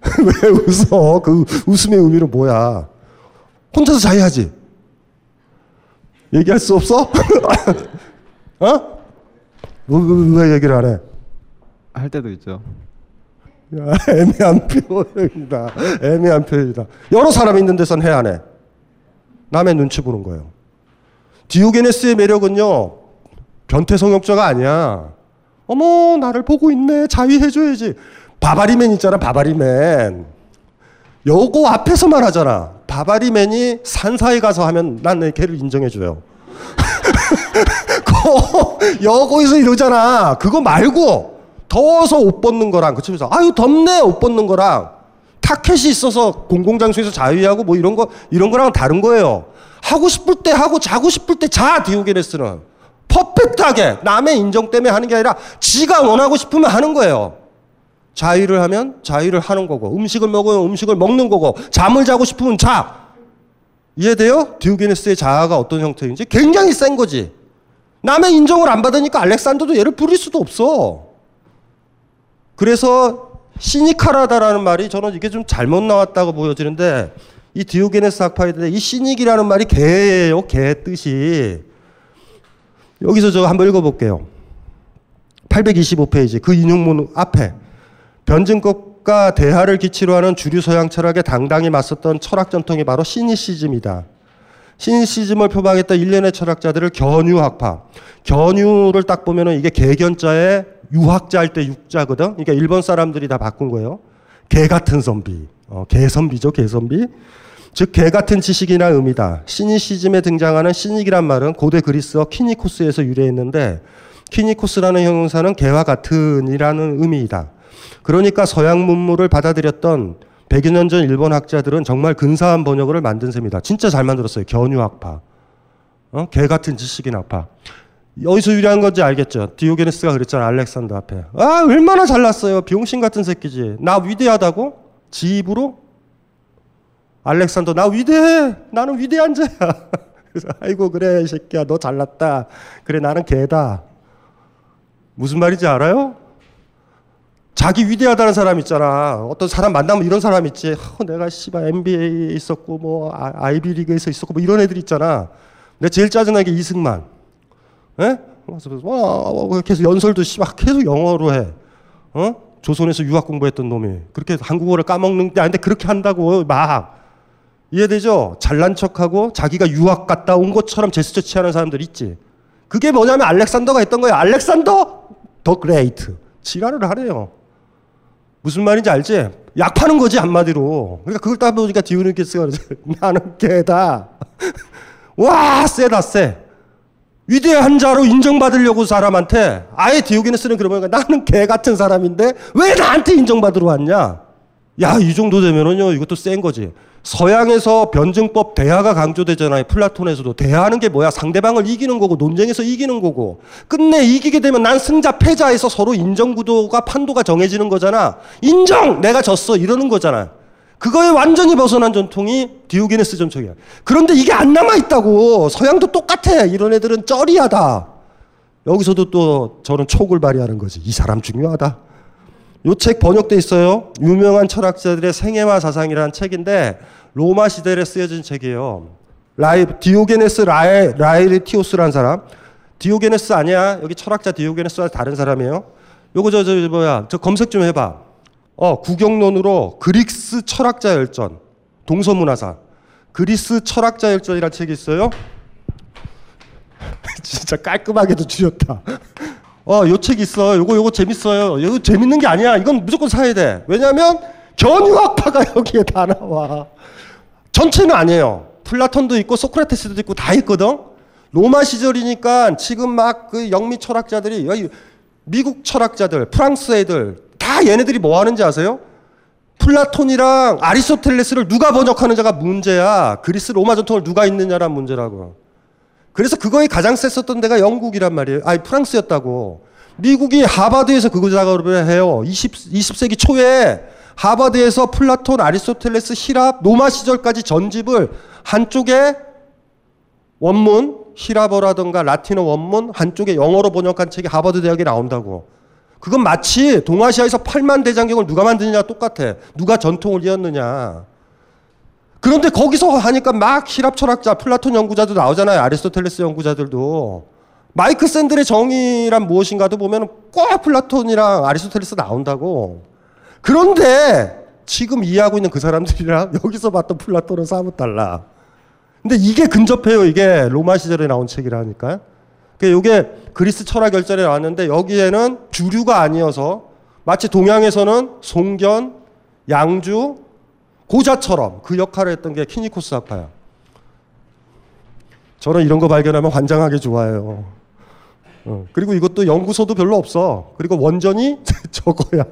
왜 웃어 그 웃음의 의미는 뭐야 혼자서 자위하지 얘기할 수 없어 어? 왜, 왜, 왜 얘기를 안 해? 할 때도 있죠. 야, 애매한 표현이다. 애매한 표현이다. 여러 사람이 있는 데선 해, 안 해? 남의 눈치 보는 거예요. 디오게네스의 매력은요, 변태 성욕자가 아니야. 어머, 나를 보고 있네. 자위해줘야지. 바바리맨 있잖아, 바바리맨. 요거 앞에서만 하잖아. 바바리맨이 산사에 가서 하면 난 내 걔를 인정해줘요. 그, 여거에서 이러잖아. 그거 말고, 더워서 옷 벗는 거랑 그치면서 아유 덥네 옷 벗는 거랑 타켓이 있어서 공공장소에서 자유하고 뭐 이런 거 이런 거랑 다른 거예요. 하고 싶을 때 하고 자고 싶을 때 자 디오게네스는 퍼펙트하게 남의 인정 때문에 하는 게 아니라 지가 원하고 싶으면 하는 거예요. 자유를 하면 자유를 하는 거고 음식을 먹으면 음식을 먹는 거고 잠을 자고 싶으면 자. 이해돼요? 디오게네스의 자아가 어떤 형태인지 굉장히 센 거지. 남의 인정을 안 받으니까 알렉산더도 얘를 부릴 수도 없어. 그래서 시니카라다라는 말이 저는 이게 좀 잘못 나왔다고 보여지는데 이 디오게네스 학파이들의 이 시닉이라는 말이 개예요. 개 뜻이. 여기서 저 한번 읽어볼게요. 825페이지 그 인용문 앞에 변증과 철학과 대하를 기치로 하는 주류 서양 철학에 당당히 맞섰던 철학 전통이 바로 시니시즘이다. 시니시즘을 표방했던 일련의 철학자들을 견유학파. 견유를 딱 보면은 이게 개견자의 유학자 할 때 육자거든. 그러니까 일본 사람들이 다 바꾼 거예요. 개 같은 선비. 어, 개선비죠, 개선비. 즉, 개 같은 지식이나 의미다. 시니시즘에 등장하는 시닉이란 말은 고대 그리스어 키니코스에서 유래했는데, 키니코스라는 형용사는 개와 같은이라는 의미이다. 그러니까 서양 문물을 받아들였던 100여 년 전 일본 학자들은 정말 근사한 번역을 만든 셈이다. 진짜 잘 만들었어요. 견유학파. 어? 개 같은 지식인 학파. 어디서 유래한 건지 알겠죠? 디오게네스가 그랬잖아. 알렉산더 앞에. 아, 얼마나 잘났어요. 병신 같은 새끼지. 나 위대하다고? 지 입으로? 알렉산더, 나 위대해. 나는 위대한 자야. 그래서, 아이고, 그래, 이 새끼야. 너 잘났다. 그래, 나는 개다. 무슨 말인지 알아요? 자기 위대하다는 사람 있잖아. 어떤 사람 만나면 이런 사람 있지. 어, 내가 씨발 NBA에 있었고 뭐 아, 아이비리그에서 있었고 뭐 이런 애들 있잖아. 내가 제일 짜증나는 게 이승만. 예? 와, 계속 연설도 씨발 계속 영어로 해. 어? 조선에서 유학 공부했던 놈이 그렇게 한국어를 까먹는 데 아닌데 그렇게 한다고 막 이해되죠? 잘난 척하고 자기가 유학 갔다 온 것처럼 제스처 취하는 사람들 있지. 그게 뭐냐면 알렉산더가 했던 거예요. 알렉산더 the Great. 지랄을 하래요. 무슨 말인지 알지? 약 파는 거지 한마디로. 그러니까 그걸 따보니까 디오게네스가 그러지. 나는 개다. 와 세다 세. 위대한 자로 인정받으려고 사람한테 아예 디오게네스는 그러면 나는 개 같은 사람인데 왜 나한테 인정받으러 왔냐? 야 이 정도 되면은요 이것도 센 거지. 서양에서 변증법 대화가 강조되잖아요. 플라톤에서도 대화하는 게 뭐야? 상대방을 이기는 거고 논쟁에서 이기는 거고 끝내 이기게 되면 난 승자 패자에서 서로 인정 구도가 판도가 정해지는 거잖아. 인정 내가 졌어 이러는 거잖아. 그거에 완전히 벗어난 전통이 디오게네스 전통이야. 그런데 이게 안 남아 있다고. 서양도 똑같아. 이런 애들은 쩌리하다. 여기서도 또 저는 촉을 발휘하는 거지. 이 사람 중요하다. 요책 번역돼 있어요. 유명한 철학자들의 생애와 사상이라는 책인데 로마 시대에 쓰여진 책이에요. 라이 디오게네스 라이 라이티오스라는 사람. 디오게네스 아니야. 여기 철학자 디오게네스와 다른 사람이에요. 요거 저, 저 뭐야? 저 검색 좀 해 봐. 어 구경론으로 그리스 철학자 열전 동서문화사 그리스 철학자 열전이라는 책이 있어요. 진짜 깔끔하게도 줄였다. 어, 요 책 있어. 요거 요거 재밌어요. 이거 재밌는 게 아니야. 이건 무조건 사야 돼. 왜냐면 견유학파가 여기에 다 나와. 전체는 아니에요. 플라톤도 있고 소크라테스도 있고 다 있거든. 로마 시절이니까 지금 막 그 영미 철학자들이 미국 철학자들, 프랑스 애들 다 얘네들이 뭐 하는지 아세요? 플라톤이랑 아리스토텔레스를 누가 번역하는지가 문제야. 그리스 로마 전통을 누가 있느냐란 문제라고. 그래서 그거에 가장 셌었던 데가 영국이란 말이에요. 아니 프랑스였다고. 미국이 하버드에서 그거 작업을 해요. 20, 20세기 초에 하버드에서 플라톤, 아리스토텔레스, 희랍, 로마 시절까지 전집을 한쪽에 원문, 희랍어라든가 라틴어 원문, 한쪽에 영어로 번역한 책이 하버드 대학에 나온다고. 그건 마치 동아시아에서 8만 대장경을 누가 만드느냐 똑같아. 누가 전통을 이었느냐. 그런데 거기서 하니까 막 희랍 철학자, 플라톤 연구자도 나오잖아요. 아리스토텔레스 연구자들도. 마이클 샌델의 정의란 무엇인가도 보면 꼭 플라톤이랑 아리스토텔레스 나온다고. 그런데 지금 이해하고 있는 그 사람들이랑 여기서 봤던 플라톤은 사뭇 달라. 근데 이게 근접해요. 이게 로마 시절에 나온 책이라니까요. 그러니까 이게 그리스 철학 열전에 나왔는데 여기에는 주류가 아니어서 마치 동양에서는 송견, 양주, 고자처럼 그 역할을 했던 게 키니코스 학파야. 저는 이런 거 발견하면 환장하게 좋아해요. 어, 그리고 이것도 연구소도 별로 없어. 그리고 원전이 저거야.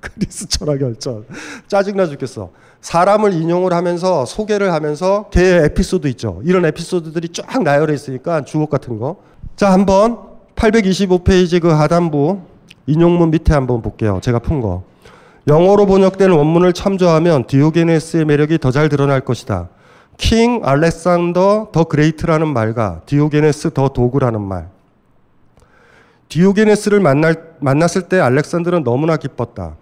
그리스 철학 결전. 짜증나 죽겠어. 사람을 인용을 하면서 소개를 하면서 걔의 에피소드 있죠. 이런 에피소드들이 쫙 나열해 있으니까 주옥 같은 거. 자, 한번 825페이지 그 하단부 인용문 밑에 한번 볼게요. 제가 푼 거. 영어로 번역된 원문을 참조하면 디오게네스의 매력이 더 잘 드러날 것이다. King 알렉산더 the Great라는 말과 디오게네스 the Dog라는 말. 디오게네스를 만날, 만났을 때 알렉산더는 너무나 기뻤다.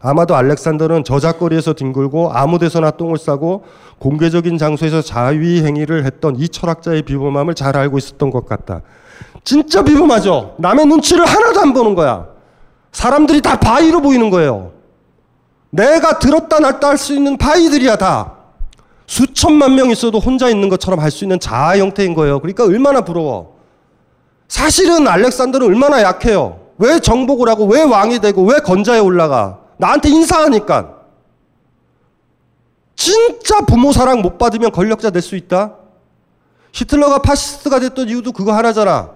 아마도 알렉산더는 저잣거리에서 뒹굴고 아무 데서나 똥을 싸고 공개적인 장소에서 자위 행위를 했던 이 철학자의 비범함을 잘 알고 있었던 것 같다. 진짜 비범하죠? 남의 눈치를 하나도 안 보는 거야. 사람들이 다 바위로 보이는 거예요. 내가 들었다 놨다 할 수 있는 바위들이야 다. 수천만 명 있어도 혼자 있는 것처럼 할 수 있는 자아 형태인 거예요. 그러니까 얼마나 부러워. 사실은 알렉산더는 얼마나 약해요. 왜 정복을 하고 왜 왕이 되고 왜 권좌에 올라가? 나한테 인사하니까. 진짜 부모 사랑 못 받으면 권력자 될 수 있다? 히틀러가 파시스트가 됐던 이유도 그거 하나잖아.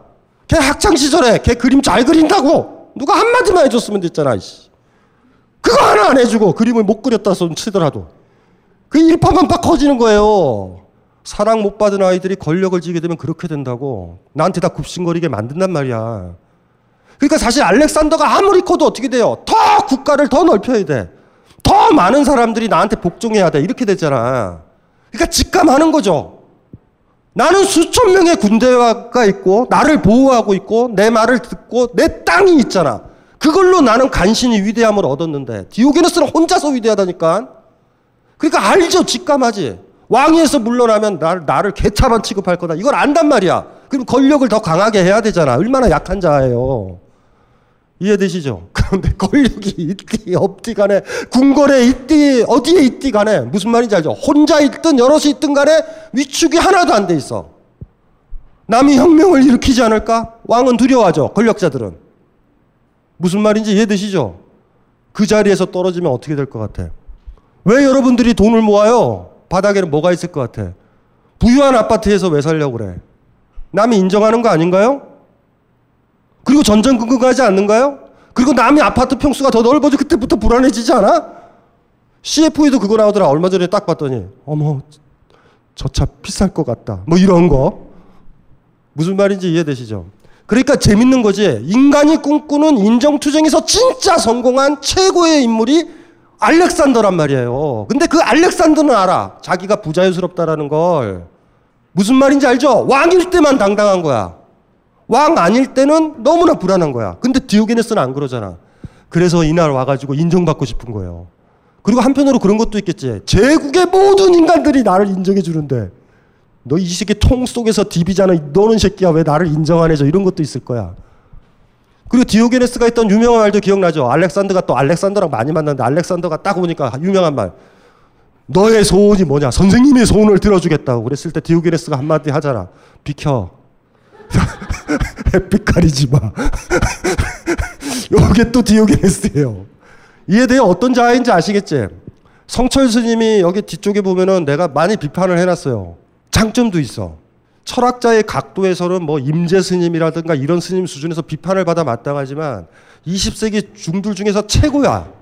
걔 학창 시절에 걔 그림 잘 그린다고 누가 한마디만 해줬으면 됐잖아. 이씨. 그거 하나 안 해주고 그림을 못 그렸다 손 치더라도 그 일파만파 커지는 거예요. 사랑 못 받은 아이들이 권력을 쥐게 되면 그렇게 된다고 나한테 다 굽신거리게 만든단 말이야. 그러니까 사실 알렉산더가 아무리 커도 어떻게 돼요? 더 국가를 더 넓혀야 돼. 더 많은 사람들이 나한테 복종해야 돼. 이렇게 되잖아. 그러니까 직감하는 거죠. 나는 수천 명의 군대가 있고 나를 보호하고 있고 내 말을 듣고 내 땅이 있잖아. 그걸로 나는 간신히 위대함을 얻었는데 디오게네스는 혼자서 위대하다니까. 그러니까 알죠. 직감하지. 왕위에서 물러나면 나를, 나를 개차반 취급할 거다. 이걸 안단 말이야. 그럼 권력을 더 강하게 해야 되잖아. 얼마나 약한 자예요. 이해되시죠? 그런데 권력이 있디 없디 간에 궁궐에 있디 어디에 있디 간에 무슨 말인지 알죠? 혼자 있든 여럿이 있든 간에 위축이 하나도 안 돼 있어. 남이 혁명을 일으키지 않을까? 왕은 두려워하죠. 권력자들은. 무슨 말인지 이해되시죠? 그 자리에서 떨어지면 어떻게 될 것 같아? 왜 여러분들이 돈을 모아요? 바닥에는 뭐가 있을 것 같아? 부유한 아파트에서 왜 살려고 그래? 남이 인정하는 거 아닌가요? 그리고 전전긍긍하지 않는가요? 그리고 남이 아파트 평수가 더 넓어져 그때부터 불안해지지 않아? CF에도 그거 나오더라. 얼마 전에 딱 봤더니 어머 저 차 비쌀 것 같다. 뭐 이런 거. 무슨 말인지 이해되시죠? 그러니까 재밌는 거지. 인간이 꿈꾸는 인정투쟁에서 진짜 성공한 최고의 인물이 알렉산더란 말이에요. 근데 그 알렉산더는 알아. 자기가 부자연스럽다라는 걸. 무슨 말인지 알죠? 왕일 때만 당당한 거야. 왕 아닐 때는 너무나 불안한 거야. 근데 디오게네스는 안 그러잖아. 그래서 이날 와가지고 인정받고 싶은 거예요. 그리고 한편으로 그런 것도 있겠지. 제국의 모든 인간들이 나를 인정해 주는데 너 이 새끼 통 속에서 디비잖아. 너는 새끼야 왜 나를 인정 안 해줘? 이런 것도 있을 거야. 그리고 디오게네스가 했던 유명한 말도 기억나죠? 알렉산더가 또 알렉산더랑 많이 만났는데 알렉산더가 딱 오니까 유명한 말. 너의 소원이 뭐냐? 선생님의 소원을 들어주겠다고 그랬을 때 디오게네스가 한마디 하잖아. 비켜. 햇빛 가리지 마. 요게 또 디오게네스예요. 이에 대해 어떤 자아인지 아시겠지? 성철 스님이 여기 뒤쪽에 보면은 내가 많이 비판을 해놨어요. 장점도 있어. 철학자의 각도에서는 뭐 임재 스님이라든가 이런 스님 수준에서 비판을 받아 마땅하지만 20세기 중들 중에서 최고야.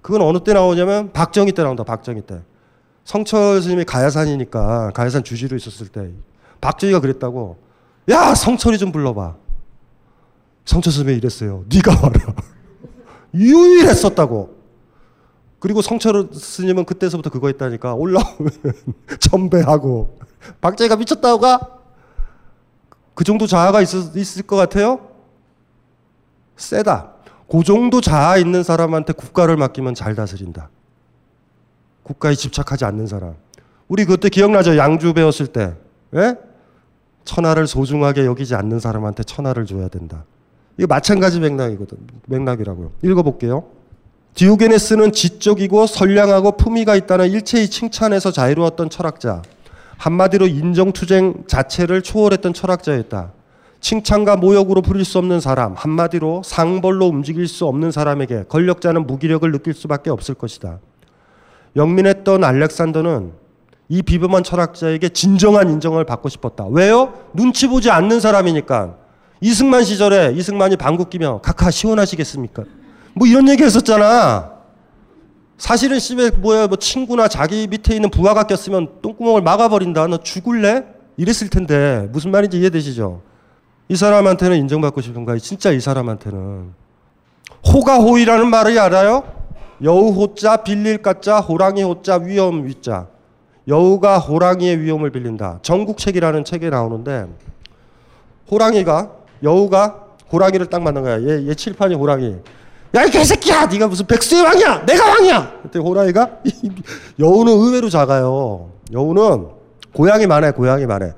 그건 어느 때 나오냐면 박정희 때 나온다. 박정희 때. 성철 스님이 가야산이니까 가야산 주지로 있었을 때 박정희가 그랬다고. 야 성철이 좀 불러봐. 성철 스님이 이랬어요. 네가 와라. 유일했었다고. 그리고 성철 스님은 그때서부터 그거 했다니까 올라오면 첨배하고 박정희가 미쳤다고 가 그 정도 자아가 있을, 있을 것 같아요? 세다. 그 정도 자아 있는 사람한테 국가를 맡기면 잘 다스린다. 국가에 집착하지 않는 사람. 우리 그때 기억나죠? 양주 배웠을 때. 예? 천하를 소중하게 여기지 않는 사람한테 천하를 줘야 된다. 이거 마찬가지 맥락이거든. 맥락이라고요. 읽어볼게요. 디오게네스는 지적이고 선량하고 품위가 있다는 일체의 칭찬에서 자유로웠던 철학자. 한마디로 인정투쟁 자체를 초월했던 철학자였다. 칭찬과 모욕으로 부릴 수 없는 사람, 한마디로 상벌로 움직일 수 없는 사람에게 권력자는 무기력을 느낄 수밖에 없을 것이다. 영민했던 알렉산더는 이 비범한 철학자에게 진정한 인정을 받고 싶었다. 왜요? 눈치 보지 않는 사람이니까. 이승만 시절에 이승만이 방귀 끼며 각하 시원하시겠습니까? 뭐 이런 얘기 했었잖아. 사실은 씨발 뭐야 뭐 친구나 자기 밑에 있는 부하가 꼈으면 똥구멍을 막아버린다. 너 죽을래? 이랬을 텐데 무슨 말인지 이해되시죠? 이 사람한테는 인정받고 싶은가? 진짜 이 사람한테는 호가호이라는 말을 알아요? 여우 호자 빌릴 가자 호랑이 호자 위험 위자 여우가 호랑이의 위험을 빌린다. 전국책이라는 책에 나오는데 호랑이가 여우가 호랑이를 딱 만난 거야. 얘, 얘 칠판이 호랑이. 야, 이 개새끼야! 네가 무슨 백수의 왕이야! 내가 왕이야! 그때 호랑이가, 여우는 의외로 작아요. 여우는 고양이 만 해, 고양이 만 해.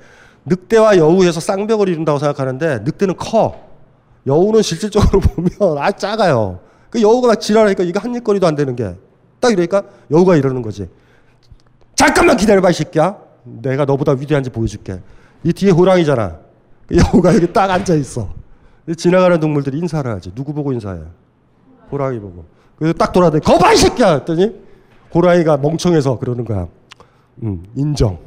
늑대와 여우에서 쌍벽을 이룬다고 생각하는데, 늑대는 커. 여우는 실질적으로 보면 아 작아요. 그 여우가 막 지랄하니까 이거 한 입거리도 안 되는 게. 딱 이러니까 여우가 이러는 거지. 잠깐만 기다려봐 이 새끼야. 내가 너보다 위대한지 보여줄게. 이 뒤에 호랑이잖아. 그 여우가 여기 딱 앉아 있어. 지나가는 동물들이 인사를 하지. 누구 보고 인사해? 호랑이 보고. 그래서 딱 돌아대. 거봐 이 새끼야. 했더니 호랑이가 멍청해서 그러는 거야. 음, 인정.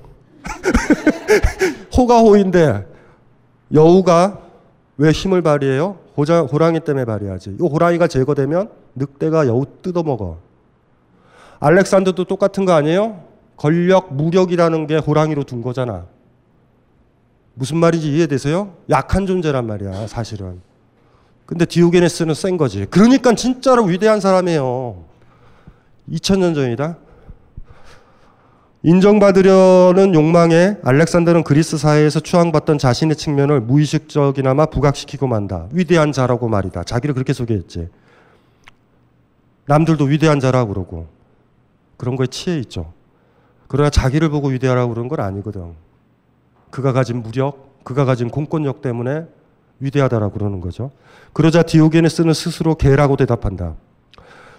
호가 호인데 여우가 왜 힘을 발휘해요? 호자, 호랑이 때문에 발휘하지. 이 호랑이가 제거되면 늑대가 여우 뜯어먹어. 알렉산더도 똑같은 거 아니에요? 권력, 무력이라는 게 호랑이로 둔 거잖아. 무슨 말인지 이해되세요? 약한 존재란 말이야, 사실은. 근데 디오게네스는 센 거지. 그러니까 진짜로 위대한 사람이에요. 2000년 전이다. 인정받으려는 욕망에 알렉산더는 그리스 사회에서 추앙받던 자신의 측면을 무의식적이나마 부각시키고 만다. 위대한 자라고 말이다. 자기를 그렇게 소개했지. 남들도 위대한 자라고 그러고 그런 거에 취해 있죠. 그러나 자기를 보고 위대하라고 그런 건 아니거든. 그가 가진 무력, 그가 가진 공권력 때문에 위대하다라고 그러는 거죠. 그러자 디오게네스는 스스로 개라고 대답한다.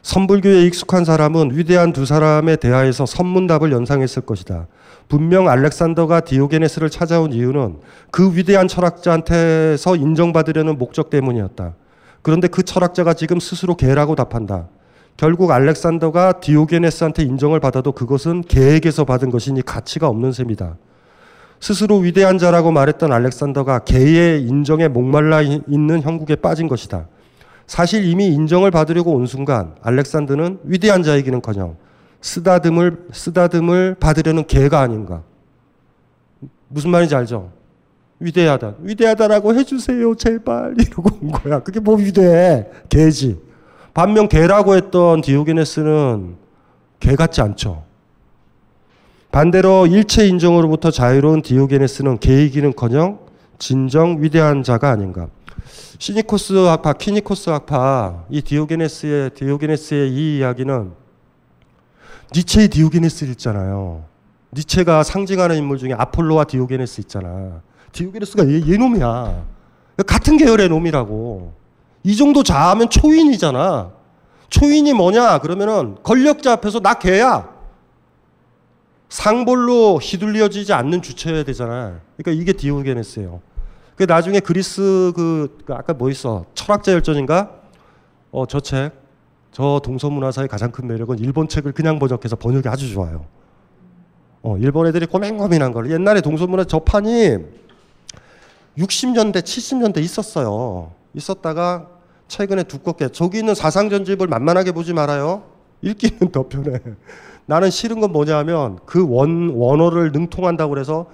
선불교에 익숙한 사람은 위대한 두 사람의 대하에서 선문답을 연상했을 것이다. 분명 알렉산더가 디오게네스를 찾아온 이유는 그 위대한 철학자한테서 인정받으려는 목적 때문이었다. 그런데 그 철학자가 지금 스스로 개라고 답한다. 결국 알렉산더가 디오게네스한테 인정을 받아도 그것은 개에게서 받은 것이니 가치가 없는 셈이다. 스스로 위대한 자라고 말했던 알렉산더가 개의 인정에 목말라 있는 형국에 빠진 것이다. 사실 이미 인정을 받으려고 온 순간 알렉산더는 위대한 자이기는커녕 쓰다듬을 쓰다듬을 받으려는 개가 아닌가. 무슨 말인지 알죠? 위대하다. 위대하다라고 해주세요, 제발 이러고 온 거야. 그게 뭐 위대해? 개지. 반면 개라고 했던 디오게네스는 개 같지 않죠. 반대로 일체 인정으로부터 자유로운 디오게네스는 개이기는커녕 진정 위대한 자가 아닌가. 시니코스 학파, 키니코스 학파, 이 디오게네스의 디오게네스의 이 이야기는 니체의 디오게네스 있잖아요. 니체가 상징하는 인물 중에 아폴로와 디오게네스 있잖아. 디오게네스가 얘, 얘 놈이야. 같은 계열의 놈이라고. 이 정도 자아면 초인이잖아. 초인이 뭐냐? 그러면은 권력자 앞에서 나 개야. 상볼로 휘둘려지지 않는 주체여야 되잖아. 그러니까 이게 디오게네스예요. 그 나중에 그리스 그, 그 아까 뭐 있어 철학자 열전인가? 어 저 책, 저 동서 문화사의 가장 큰 매력은 일본 책을 그냥 번역해서 번역이 아주 좋아요. 어 일본 애들이 고민고민한 걸 옛날에 동서 문화 저 판이 60년대 70년대 있었어요. 있었다가 최근에 두껍게 저기 있는 사상 전집을 만만하게 보지 말아요. 읽기는 더 편해. 나는 싫은 건 뭐냐면 그 원 원어를 능통한다고 그래서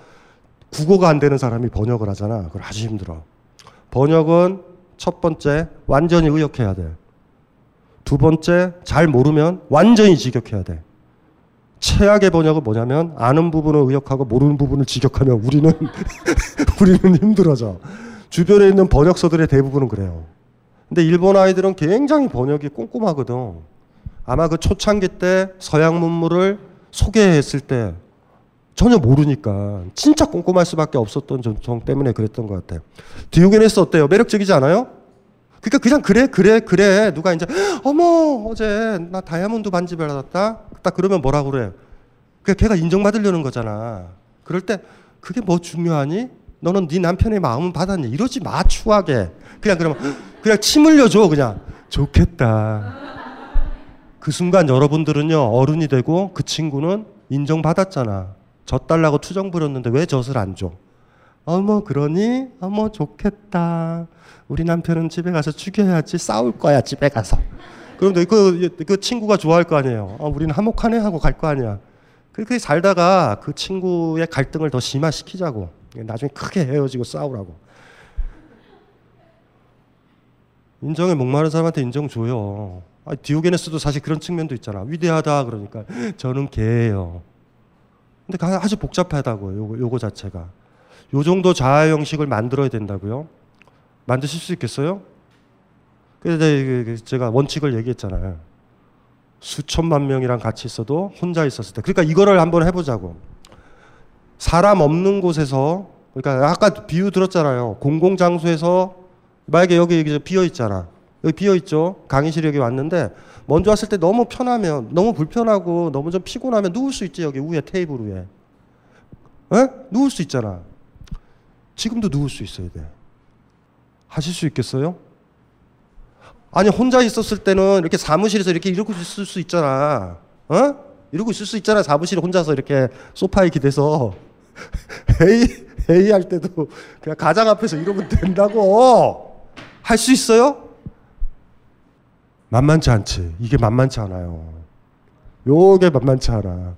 국어가 안 되는 사람이 번역을 하잖아. 그걸 아주 힘들어. 번역은 첫 번째 완전히 의역해야 돼. 두 번째 잘 모르면 완전히 직역해야 돼. 최악의 번역은 뭐냐면 아는 부분을 의역하고 모르는 부분을 직역하면 우리는 우리는 힘들어져. 주변에 있는 번역서들의 대부분은 그래요. 근데 일본 아이들은 굉장히 번역이 꼼꼼하거든. 아마 그 초창기 때 서양 문물을 소개했을 때 전혀 모르니까 진짜 꼼꼼할 수밖에 없었던 전통 때문에 그랬던 것 같아요. 디오게네스 어때요? 매력적이지 않아요? 그러니까 그냥 그래 그래 그래 누가 이제 어머 어제 나 다이아몬드 반지 받았다 딱 그러면 뭐라 그래? 그 걔가 인정받으려는 거잖아. 그럴 때 그게 뭐 중요하니? 너는 네 남편의 마음은 받았니? 이러지 마 추하게. 그냥 그러면 그냥 침 흘려줘 그냥 좋겠다. 그 순간 여러분들은요 어른이 되고 그 친구는 인정받았잖아. 젖달라고 투정 부렸는데 왜 젖을 안 줘? 어머 그러니? 어머 좋겠다. 우리 남편은 집에 가서 죽여야지 싸울 거야 집에 가서. 그럼 그, 그 친구가 좋아할 거 아니에요. 어, 우리는 화목하네 하고 갈 거 아니야. 그렇게 살다가 그 친구의 갈등을 더 심화시키자고. 나중에 크게 헤어지고 싸우라고. 인정에 목마른 사람한테 인정 줘요. 아, 디오게네스도 사실 그런 측면도 있잖아. 위대하다 그러니까 저는 개예요. 근데 아주 복잡하다고요. 요거, 요거 자체가. 요 정도 자아 형식을 만들어야 된다고요. 만드실 수 있겠어요? 그래서 제가 원칙을 얘기했잖아요. 수천만 명이랑 같이 있어도 혼자 있었을 때. 그러니까 이거를 한번 해보자고. 사람 없는 곳에서, 그러니까 아까 비유 들었잖아요. 공공장소에서, 만약에 여기 비어 있잖아. 여기 비어 있죠. 강의실 여기 왔는데 먼저 왔을 때 너무 편하면 너무 불편하고 너무 좀 피곤하면 누울 수 있지 여기 위에 테이블 위에. 에? 누울 수 있잖아. 지금도 누울 수 있어야 돼. 하실 수 있겠어요? 아니 혼자 있었을 때는 이렇게 사무실에서 이렇게 이러고 있을 수 있잖아. 어? 이러고 있을 수 있잖아. 사무실에 혼자서 이렇게 소파에 기대서 회의 회의할 때도 그냥 가장 앞에서 이러면 된다고 할 수 있어요? 만만치 않지. 이게 만만치 않아요. 요게 만만치 않아.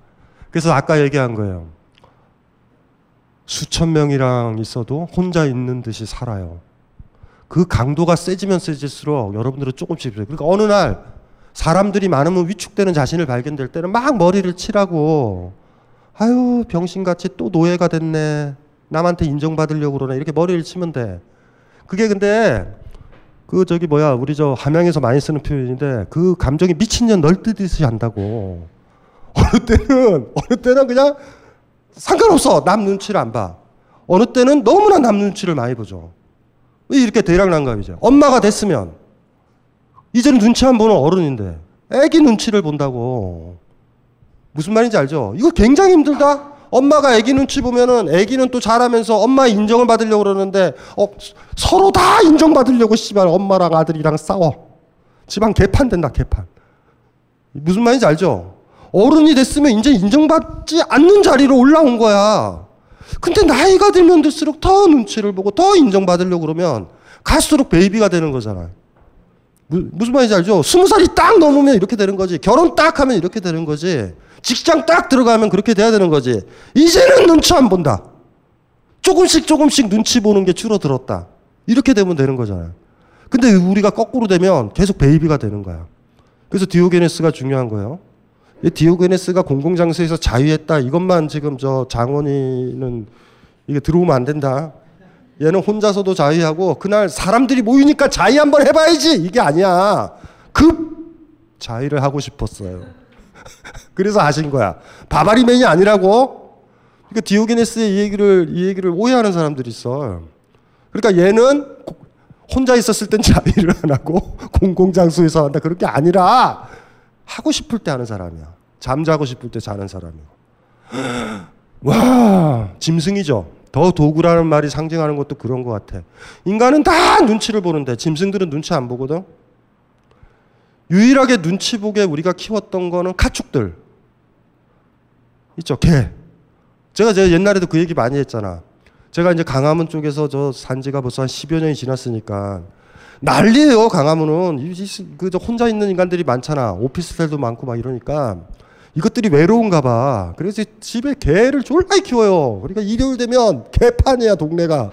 그래서 아까 얘기한 거예요. 수천 명이랑 있어도 혼자 있는 듯이 살아요. 그 강도가 세지면 세질수록 여러분들은 조금씩 그러니까 어느 날 사람들이 많으면 위축되는 자신을 발견될 때는 막 머리를 치라고 아유 병신같이 또 노예가 됐네 남한테 인정받으려고 그러네 이렇게 머리를 치면 돼 그게 근데 그 저기 뭐야 우리 저 함양에서 많이 쓰는 표현인데 그 감정이 미친년 널뛰듯이 한다고. 어느 때는 어느 때는 그냥 상관없어. 남 눈치를 안 봐. 어느 때는 너무나 남 눈치를 많이 보죠. 왜 이렇게 대략난감이죠 엄마가 됐으면. 이제는 눈치 안 보는 어른인데 애기 눈치를 본다고. 무슨 말인지 알죠? 이거 굉장히 힘들다. 엄마가 애기 눈치 보면은 애기는 또 자라면서 엄마의 인정을 받으려고 그러는데 어, 서로 다 인정받으려고 씨발 엄마랑 아들이랑 싸워. 집안 개판 된다 개판. 무슨 말인지 알죠? 어른이 됐으면 이제 인정받지 않는 자리로 올라온 거야. 근데 나이가 들면 들수록 더 눈치를 보고 더 인정받으려고 그러면 갈수록 베이비가 되는 거잖아요. 무슨 말인지 알죠? 스무 살이 딱 넘으면 이렇게 되는 거지. 결혼 딱 하면 이렇게 되는 거지. 직장 딱 들어가면 그렇게 돼야 되는 거지. 이제는 눈치 안 본다. 조금씩 조금씩 눈치 보는 게 줄어들었다. 이렇게 되면 되는 거잖아요. 근데 우리가 거꾸로 되면 계속 베이비가 되는 거야. 그래서 디오게네스가 중요한 거예요. 디오게네스가 공공장소에서 자유했다. 이것만 지금 저 장원이는 이게 들어오면 안 된다. 얘는 혼자서도 자유하고 그날 사람들이 모이니까 자유 한번 해봐야지 이게 아니야. 급 자유를 하고 싶었어요. 그래서 하신 거야. 바바리맨이 아니라고. 그러니까 디오게네스의 이 얘기를 이 얘기를 오해하는 사람들이 있어. 그러니까 얘는 혼자 있었을 땐 자유를 안 하고 공공장소에서 한다. 그런 게 아니라 하고 싶을 때 하는 사람이야. 잠자고 싶을 때 자는 사람이고. 와, 짐승이죠. 더 도구라는 말이 상징하는 것도 그런 것 같아. 인간은 다 눈치를 보는데 짐승들은 눈치 안 보거든. 유일하게 눈치 보게 우리가 키웠던 거는 가축들. 있죠, 개. 제가 제 옛날에도 그 얘기 많이 했잖아. 제가 이제 강화문 쪽에서 저 산지가 벌써 한 10여 년이 지났으니까 난리예요, 강화문은. 그저 혼자 있는 인간들이 많잖아. 오피스텔도 많고 막 이러니까 이것들이 외로운가 봐. 그래서 집에 개를 졸라 키워요. 그러니까 일요일 되면 개판이야, 동네가.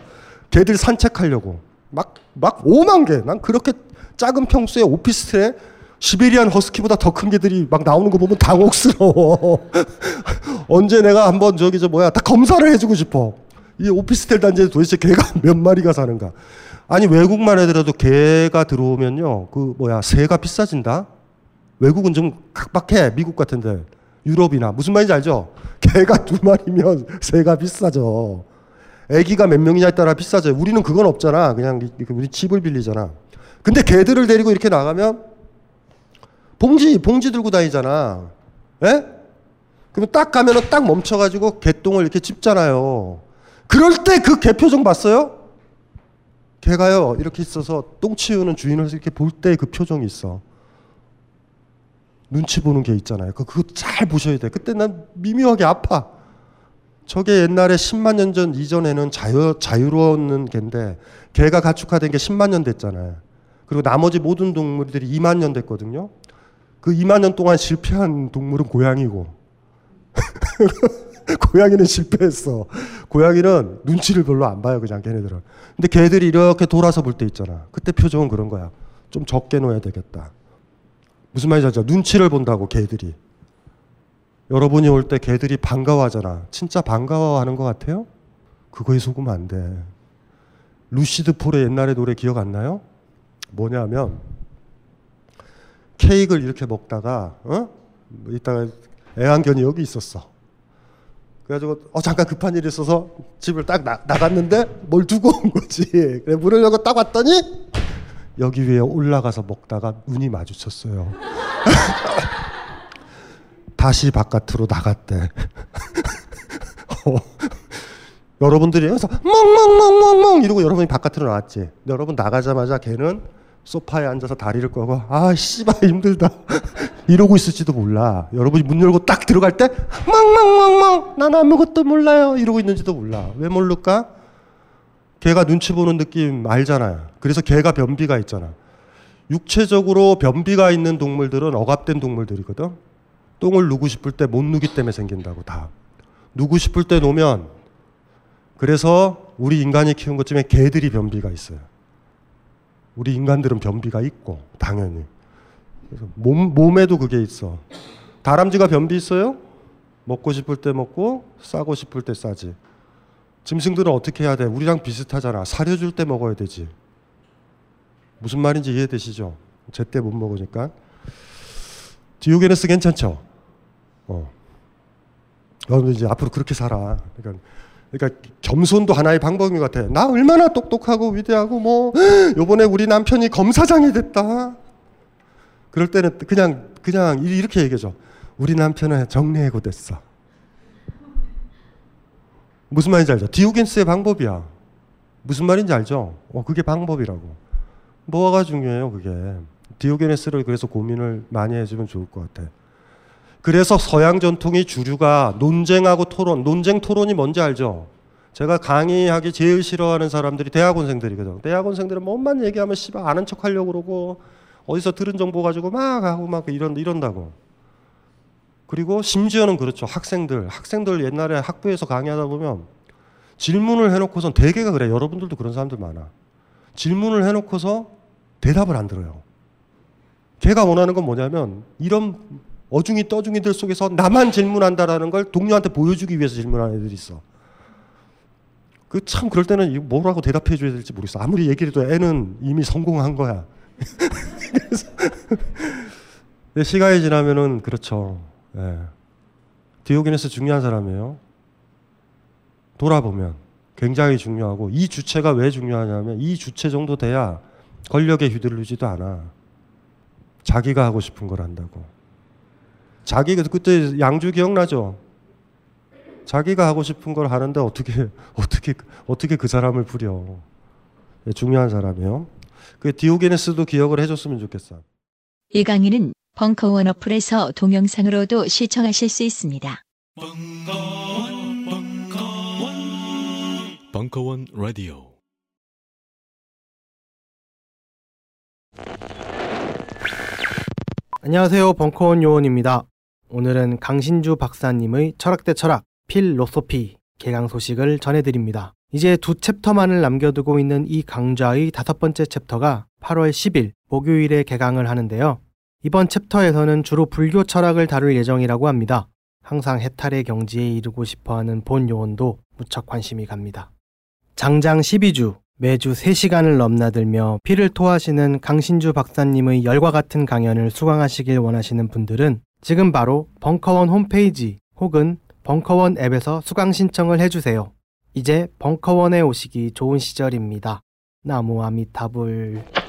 개들 산책하려고. 막, 막 5만 개. 난 그렇게 작은 평수에 오피스텔에 시베리안 허스키보다 더 큰 개들이 막 나오는 거 보면 당혹스러워. 언제 내가 한번 저기 저 뭐야, 다 검사를 해주고 싶어. 이 오피스텔 단지에 도대체 개가 몇 마리가 사는가. 아니, 외국만 해더라도 개가 들어오면요. 그 뭐야, 새가 비싸진다? 외국은 좀 각박해. 미국 같은데. 유럽이나. 무슨 말인지 알죠? 개가 두 마리면 새가 비싸죠. 애기가 몇 명이냐에 따라 비싸죠. 우리는 그건 없잖아. 그냥 우리 집을 빌리잖아. 근데 개들을 데리고 이렇게 나가면 봉지, 봉지 들고 다니잖아. 예? 그러면 딱 가면은 딱 멈춰가지고 개똥을 이렇게 찝잖아요. 그럴 때 그 개 표정 봤어요? 개가요, 이렇게 있어서 똥 치우는 주인을 이렇게 볼 때 그 표정이 있어. 눈치 보는 게 있잖아요. 그, 그거 잘 보셔야 돼. 그때 난 미묘하게 아파. 저게 옛날에 10만 년 전 이전에는 자유, 자유로운 개인데 개가 가축화된 게 10만 년 됐잖아요. 그리고 나머지 모든 동물들이 2만 년 됐거든요. 그 2만 년 동안 실패한 동물은 고양이고. 고양이는 실패했어. 고양이는 눈치를 별로 안 봐요, 그냥 걔네들은. 근데 개들이 이렇게 돌아서 볼 때 있잖아. 그때 표정은 그런 거야. 좀 적게 놓아야 되겠다. 무슨 말인지 알죠? 눈치를 본다고 개들이. 여러분이 올 때 개들이 반가워하잖아. 진짜 반가워하는 것 같아요? 그거에 속으면 안 돼. 루시드 폴의 옛날의 노래 기억 안 나요? 뭐냐면 케이크를 이렇게 먹다가 어? 이따가 애완견이 여기 있었어. 그래가지고 어 잠깐 급한 일이 있어서 집을 딱 나, 나갔는데 뭘 두고 온 거지. 그래 문을 열고 딱 왔더니 여기 위에 올라가서 먹다가 눈이 마주쳤어요. 다시 바깥으로 나갔대. 어, 여러분들이 여기서 멍멍멍멍멍 이러고 여러분이 바깥으로 나왔지. 여러분 나가자마자 걔는 소파에 앉아서 다리를 꺼고 아 씨발 힘들다 이러고 있을지도 몰라. 여러분이 문 열고 딱 들어갈 때 멍멍멍멍 난 아무것도 몰라요 이러고 있는지도 몰라. 왜 모를까? 걔가 눈치 보는 느낌 알잖아요. 그래서 걔가 변비가 있잖아. 육체적으로 변비가 있는 동물들은 억압된 동물들이거든. 똥을 누고 싶을 때 못 누기 때문에 생긴다고 다. 누고 싶을 때 놓으면 그래서 우리 인간이 키운 것 중에 개들이 변비가 있어요. 우리 인간들은 변비가 있고 당연히. 그래서 몸 몸에도 그게 있어. 다람쥐가 변비 있어요? 먹고 싶을 때 먹고 싸고 싶을 때 싸지. 짐승들은 어떻게 해야 돼? 우리랑 비슷하잖아. 사려줄 때 먹어야 되지. 무슨 말인지 이해되시죠? 제때 못 먹으니까. 디오게네스 괜찮죠? 어. 여러분 이제 앞으로 그렇게 살아. 그러니까, 그러니까 겸손도 하나의 방법인 것 같아. 나 얼마나 똑똑하고 위대하고 뭐 요번에 우리 남편이 검사장이 됐다. 그럴 때는 그냥 그냥 이렇게 얘기하죠. 우리 남편은 정리해고 됐어. 무슨 말인지 알죠? 디오겐스의 방법이야. 무슨 말인지 알죠? 어, 그게 방법이라고. 뭐가 중요해요, 그게. 디오게네스를 그래서 고민을 많이 해주면 좋을 것 같아. 그래서 서양 전통의 주류가 논쟁하고 토론, 논쟁 토론이 뭔지 알죠? 제가 강의하기 제일 싫어하는 사람들이 대학원생들이거든. 대학원생들은 뭔만 얘기하면 씨발 아는 척 하려고 그러고 어디서 들은 정보 가지고 막 하고 막 이런 이런다고. 그리고 심지어는 그렇죠. 학생들, 학생들 옛날에 학부에서 강의하다 보면 질문을 해놓고선 대개가 그래. 여러분들도 그런 사람들 많아. 질문을 해놓고서 대답을 안 들어요. 걔가 원하는 건 뭐냐면 이런 어중이 떠중이들 속에서 나만 질문한다라는 걸 동료한테 보여주기 위해서 질문하는 애들이 있어. 그 참 그럴 때는 뭐라고 대답해 줘야 될지 모르겠어. 아무리 얘기를 해도 애는 이미 성공한 거야. 그래서 시간이 지나면은 그렇죠. 예. 디오게네스 중요한 사람이에요. 돌아보면 굉장히 중요하고 이 주체가 왜 중요하냐면 이 주체 정도 돼야 권력에 휘둘리지도 않아. 자기가 하고 싶은 걸 한다고. 자기가 그때 양주 기억나죠? 자기가 하고 싶은 걸 하는데 어떻게 어떻게 어떻게 그 사람을 부려? 예, 중요한 사람이에요. 그 디오게네스도 기억을 해줬으면 좋겠어. 이 강의는 벙커원 어플에서 동영상으로도 시청하실 수 있습니다. 벙커원, 벙커원, 벙커원 라디오. 안녕하세요. 벙커원 요원입니다. 오늘은 강신주 박사님의 철학 대 철학 philosophy 개강 소식을 전해드립니다. 이제 두 챕터만을 남겨두고 있는 이 강좌의 다섯 번째 챕터가 8월 10일 목요일에 개강을 하는데요. 이번 챕터에서는 주로 불교 철학을 다룰 예정이라고 합니다. 항상 해탈의 경지에 이르고 싶어 하는 본 요원도 무척 관심이 갑니다. 장장 12주 매주 3시간을 넘나들며 피를 토하시는 강신주 박사님의 열과 같은 강연을 수강하시길 원하시는 분들은 지금 바로 벙커원 홈페이지 혹은 벙커원 앱에서 수강 신청을 해주세요. 이제 벙커원에 오시기 좋은 시절입니다. 나무 아미타불.